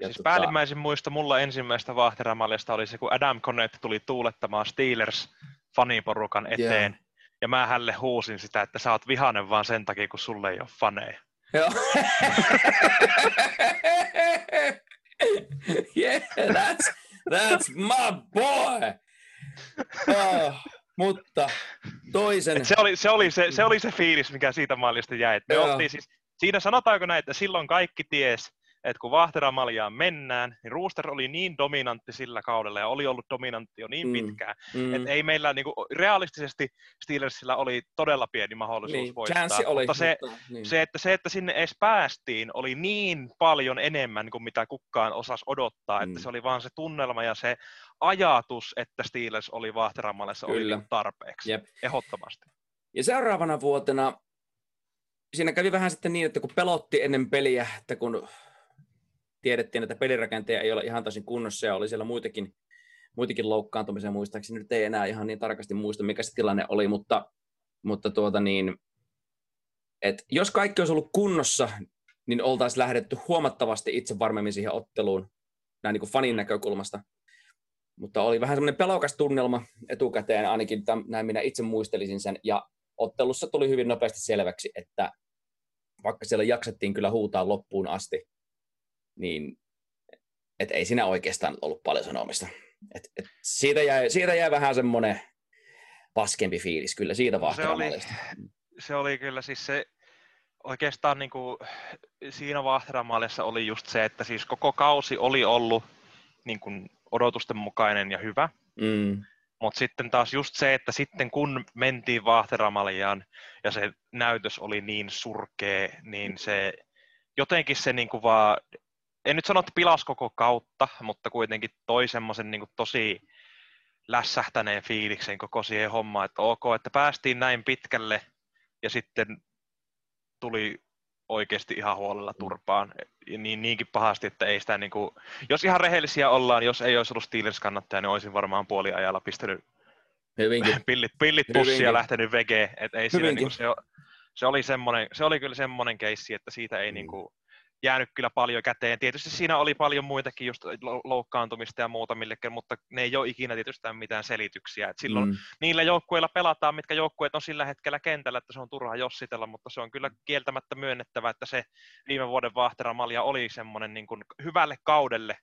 Ja siis tota... päällimmäisin muista mulla ensimmäistä vaahteramalista oli se, kun Adam Connett tuli tuulettamaan Steelers faniporukan eteen. Yeah. Ja mä hälle huusin sitä, että sä oot vihanen vaan sen takia, kun sulle ei ole faneja. Joo. yeah, that's, that's my boy! Oh, mutta toisen... Et se, oli, se, oli se, se oli se fiilis, mikä siitä maalista jäi. me oltiin siis, siinä sanotaanko näin, että silloin kaikki ties, että kun Vahteramaljaan mennään, niin Rooster oli niin dominantti sillä kaudella ja oli ollut dominantti jo niin mm. pitkään, mm. että ei meillä niin kuin, realistisesti Steelersillä oli todella pieni mahdollisuus niin, voittaa. Oli, mutta, se, mutta niin. se, että, se, että sinne edes päästiin, oli niin paljon enemmän kuin mitä kukaan osasi odottaa, mm. että se oli vaan se tunnelma ja se ajatus, että Steelers oli Vahteramaljassa, oli niin tarpeeksi, Jep. ehdottomasti. Ja seuraavana vuotena siinä kävi vähän sitten niin, että kun pelotti ennen peliä, että kun tiedettiin, että pelirakenteja ei ole ihan täysin kunnossa ja oli siellä muitakin, muitakin loukkaantumisia muistaakseni. Nyt ei enää ihan niin tarkasti muista, mikä se tilanne oli, mutta, mutta tuota niin, et jos kaikki olisi ollut kunnossa, niin oltaisiin lähdetty huomattavasti itse varmemmin siihen otteluun näin niin kuin fanin näkökulmasta. Mutta oli vähän semmoinen pelokas tunnelma etukäteen, ainakin tämän, näin minä itse muistelisin sen. Ja ottelussa tuli hyvin nopeasti selväksi, että vaikka siellä jaksettiin kyllä huutaa loppuun asti, niin et ei siinä oikeastaan ollut paljon sanomista. Et, et siitä, jäi, siitä jäi vähän semmoinen paskempi fiilis kyllä siitä no se oli, se oli kyllä siis se, oikeastaan niin kuin, siinä Vahteramaaliassa oli just se, että siis koko kausi oli ollut niin kuin, odotusten mukainen ja hyvä. Mm. Mutta sitten taas just se, että sitten kun mentiin Vahteramaljaan ja se näytös oli niin surkea, niin se jotenkin se niin kuin vaan, en nyt sano, että pilas koko kautta, mutta kuitenkin toi semmoisen niin tosi lässähtäneen fiiliksen koko siihen hommaan, että ok, että päästiin näin pitkälle ja sitten tuli oikeasti ihan huolella turpaan. Niin, niinkin pahasti, että ei sitä niin kuin, jos ihan rehellisiä ollaan, jos ei olisi ollut Steelers kannattaja, niin olisin varmaan puoliajalla pistänyt Hyvinkin. pillit, pillit pussia ja lähtenyt vege. Et ei siinä, niin kuin, se, se, oli semmoinen, se oli kyllä semmoinen keissi, että siitä ei mm. niin kuin, jäänyt kyllä paljon käteen. Tietysti siinä oli paljon muitakin just loukkaantumista ja muuta millekään, mutta ne ei ole ikinä tietysti mitään selityksiä. Et silloin mm. niillä joukkueilla pelataan, mitkä joukkueet on sillä hetkellä kentällä, että se on turha jossitella, mutta se on kyllä kieltämättä myönnettävä, että se viime vuoden Vahteramalja oli semmoinen niin kuin hyvälle kaudelle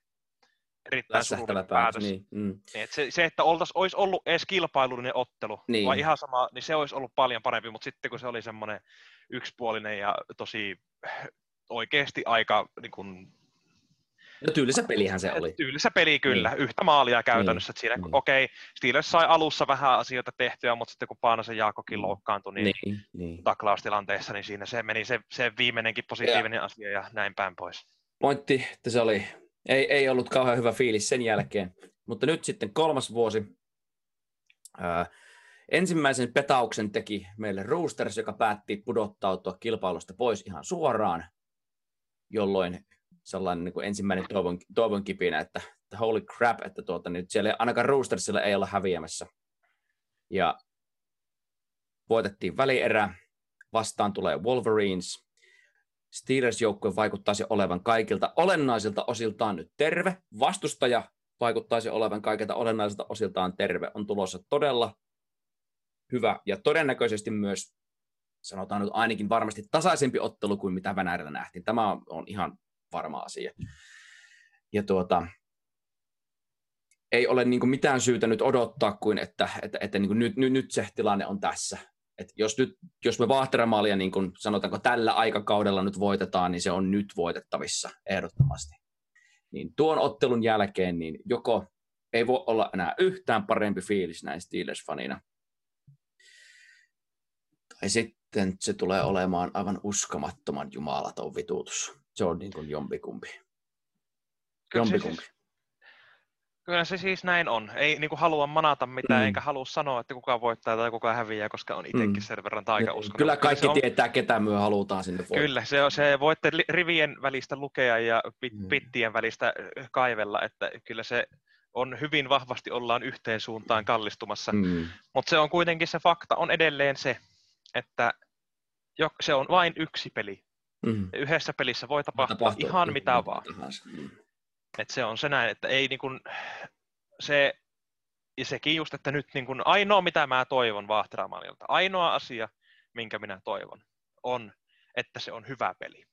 erittäin surullinen päätös. Niin, mm. Et se, se, että oltais, olisi ollut edes kilpailullinen ottelu, niin. vai ihan sama, niin se olisi ollut paljon parempi, mutta sitten kun se oli semmoinen yksipuolinen ja tosi oikeasti aika niin kuin, No tyylisä pelihän se oli. Tyylisä peli kyllä, niin. yhtä maalia käytännössä. Niin. Siinä, niin. okei, okay, Steelers sai alussa vähän asioita tehtyä, mutta sitten kun Paanasen Jaakokin mm. loukkaantui niin, niin, niin. taklaustilanteessa, niin siinä se meni se, se viimeinenkin positiivinen ja. asia ja näin päin pois. Pointti, että se oli, ei, ei ollut kauhean hyvä fiilis sen jälkeen. Mutta nyt sitten kolmas vuosi. Ää, ensimmäisen petauksen teki meille Roosters, joka päätti pudottautua kilpailusta pois ihan suoraan jolloin sellainen niin kuin ensimmäinen toivon, toivon kipinä, että, että holy crap, että tuota, nyt siellä ainakaan Roostersilla ei olla häviämässä. Ja voitettiin välierä, vastaan tulee Wolverines. Steelers-joukkue vaikuttaisi olevan kaikilta olennaisilta osiltaan nyt terve. Vastustaja vaikuttaisi olevan kaikilta olennaisilta osiltaan terve. On tulossa todella hyvä ja todennäköisesti myös sanotaan nyt ainakin varmasti tasaisempi ottelu kuin mitä Venäjällä nähtiin. Tämä on ihan varma asia. Ja tuota, ei ole niin mitään syytä nyt odottaa kuin, että, että, että niin nyt, nyt, nyt se tilanne on tässä. Et jos, nyt, jos me Vahteramalia niin kuin sanotaanko tällä aikakaudella nyt voitetaan, niin se on nyt voitettavissa ehdottomasti. Niin tuon ottelun jälkeen niin joko ei voi olla enää yhtään parempi fiilis näin Steelers-fanina, tai sitten sitten se tulee olemaan aivan uskomattoman jumalaton vituutus. Se on niin kuin jompikumpi. Kyllä jompikumpi. Se siis, kyllä se siis näin on. Ei niin kuin halua manata mitään, mm. eikä halua sanoa, että kuka voittaa tai kuka häviää, koska on itsekin mm. sen verran taikauskonen. Kyllä kaikki kyllä on... tietää, ketä myö halutaan sinne voittaa. Kyllä, se, se voitte rivien välistä lukea ja pit, mm. pittien välistä kaivella, että kyllä se on hyvin vahvasti ollaan yhteen suuntaan kallistumassa. Mm. Mutta se on kuitenkin se fakta on edelleen se, että se on vain yksi peli. Mm. Yhdessä pelissä voi tapahtua, tapahtua ihan mitä vaan. Mm. Et se on se näin, että ei niin kun, se, ja sekin just, että nyt niin kun, ainoa mitä mä toivon Vahteramalilta, ainoa asia, minkä minä toivon, on, että se on hyvä peli.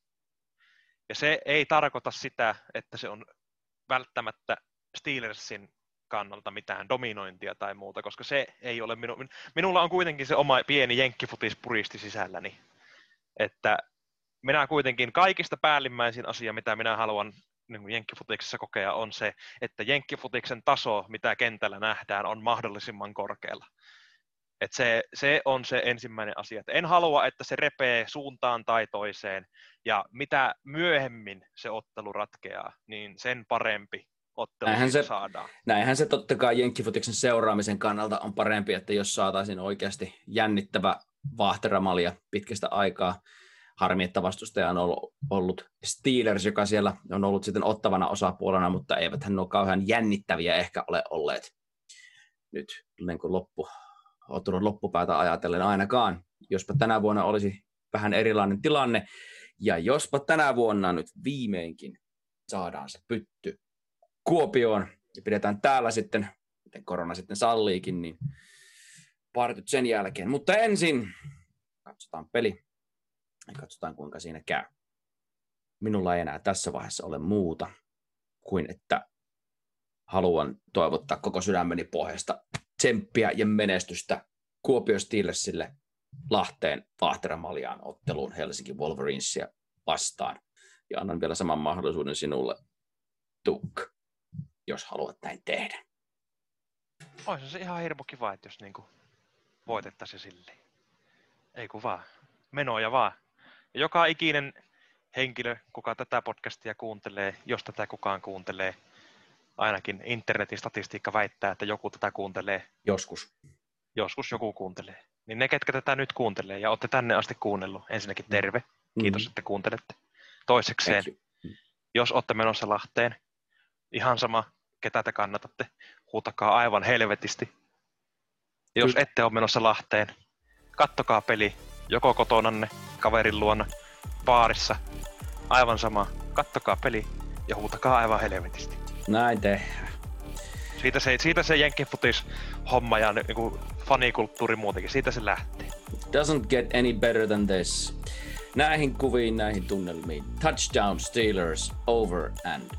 Ja se ei tarkoita sitä, että se on välttämättä Steelersin kannalta mitään dominointia tai muuta, koska se ei ole minu, minulla on kuitenkin se oma pieni jenkkifutispuristi sisälläni, että minä kuitenkin kaikista päällimmäisin asia, mitä minä haluan niin jenkkifutiksessa kokea, on se, että jenkkifutiksen taso, mitä kentällä nähdään, on mahdollisimman korkealla. Et se, se on se ensimmäinen asia. Et en halua, että se repee suuntaan tai toiseen, ja mitä myöhemmin se ottelu ratkeaa, niin sen parempi näinhän se, saadaan. Näinhän se totta kai Jenkkifutiksen seuraamisen kannalta on parempi, että jos saataisiin oikeasti jännittävä vahteramalia pitkästä aikaa. Harmi, että vastustaja on ollut Steelers, joka siellä on ollut sitten ottavana osapuolena, mutta eivät hän ole kauhean jännittäviä ehkä ole olleet nyt niin kuin loppu, ottanut loppupäätä ajatellen ainakaan. Jospa tänä vuonna olisi vähän erilainen tilanne, ja jospa tänä vuonna nyt viimeinkin saadaan se pytty Kuopioon ja pidetään täällä sitten, miten korona sitten salliikin, niin partyt sen jälkeen. Mutta ensin katsotaan peli ja katsotaan kuinka siinä käy. Minulla ei enää tässä vaiheessa ole muuta kuin, että haluan toivottaa koko sydämeni pohjasta tsemppiä ja menestystä Kuopio Steelersille Lahteen Vahteramaljan otteluun Helsinki Wolverinesia vastaan. Ja annan vielä saman mahdollisuuden sinulle, Tuk, jos haluat näin tehdä. Olisi se ihan hirmu kiva, että jos niinku voitettaisiin silleen. Ei kun vaan. Menoja vaan. Ja joka ikinen henkilö, kuka tätä podcastia kuuntelee, jos tätä kukaan kuuntelee, ainakin internetin statistiikka väittää, että joku tätä kuuntelee. Joskus. Joskus joku kuuntelee. Niin ne, ketkä tätä nyt kuuntelee ja olette tänne asti kuunnellut, ensinnäkin terve. Kiitos, mm-hmm. että kuuntelette. Toisekseen, jos olette menossa Lahteen, ihan sama, ketä te kannatatte, huutakaa aivan helvetisti. Jos Kyllä. ette ole menossa Lahteen, kattokaa peli joko kotonanne, kaverin luona, baarissa, aivan sama. Kattokaa peli ja huutakaa aivan helvetisti. Näin tehdään. Siitä se, siitä se jenkkifutis homma ja niin fanikulttuuri muutenkin, siitä se lähtee. Doesn't get any better than this. Näihin kuviin, näihin tunnelmiin. Touchdown Steelers over and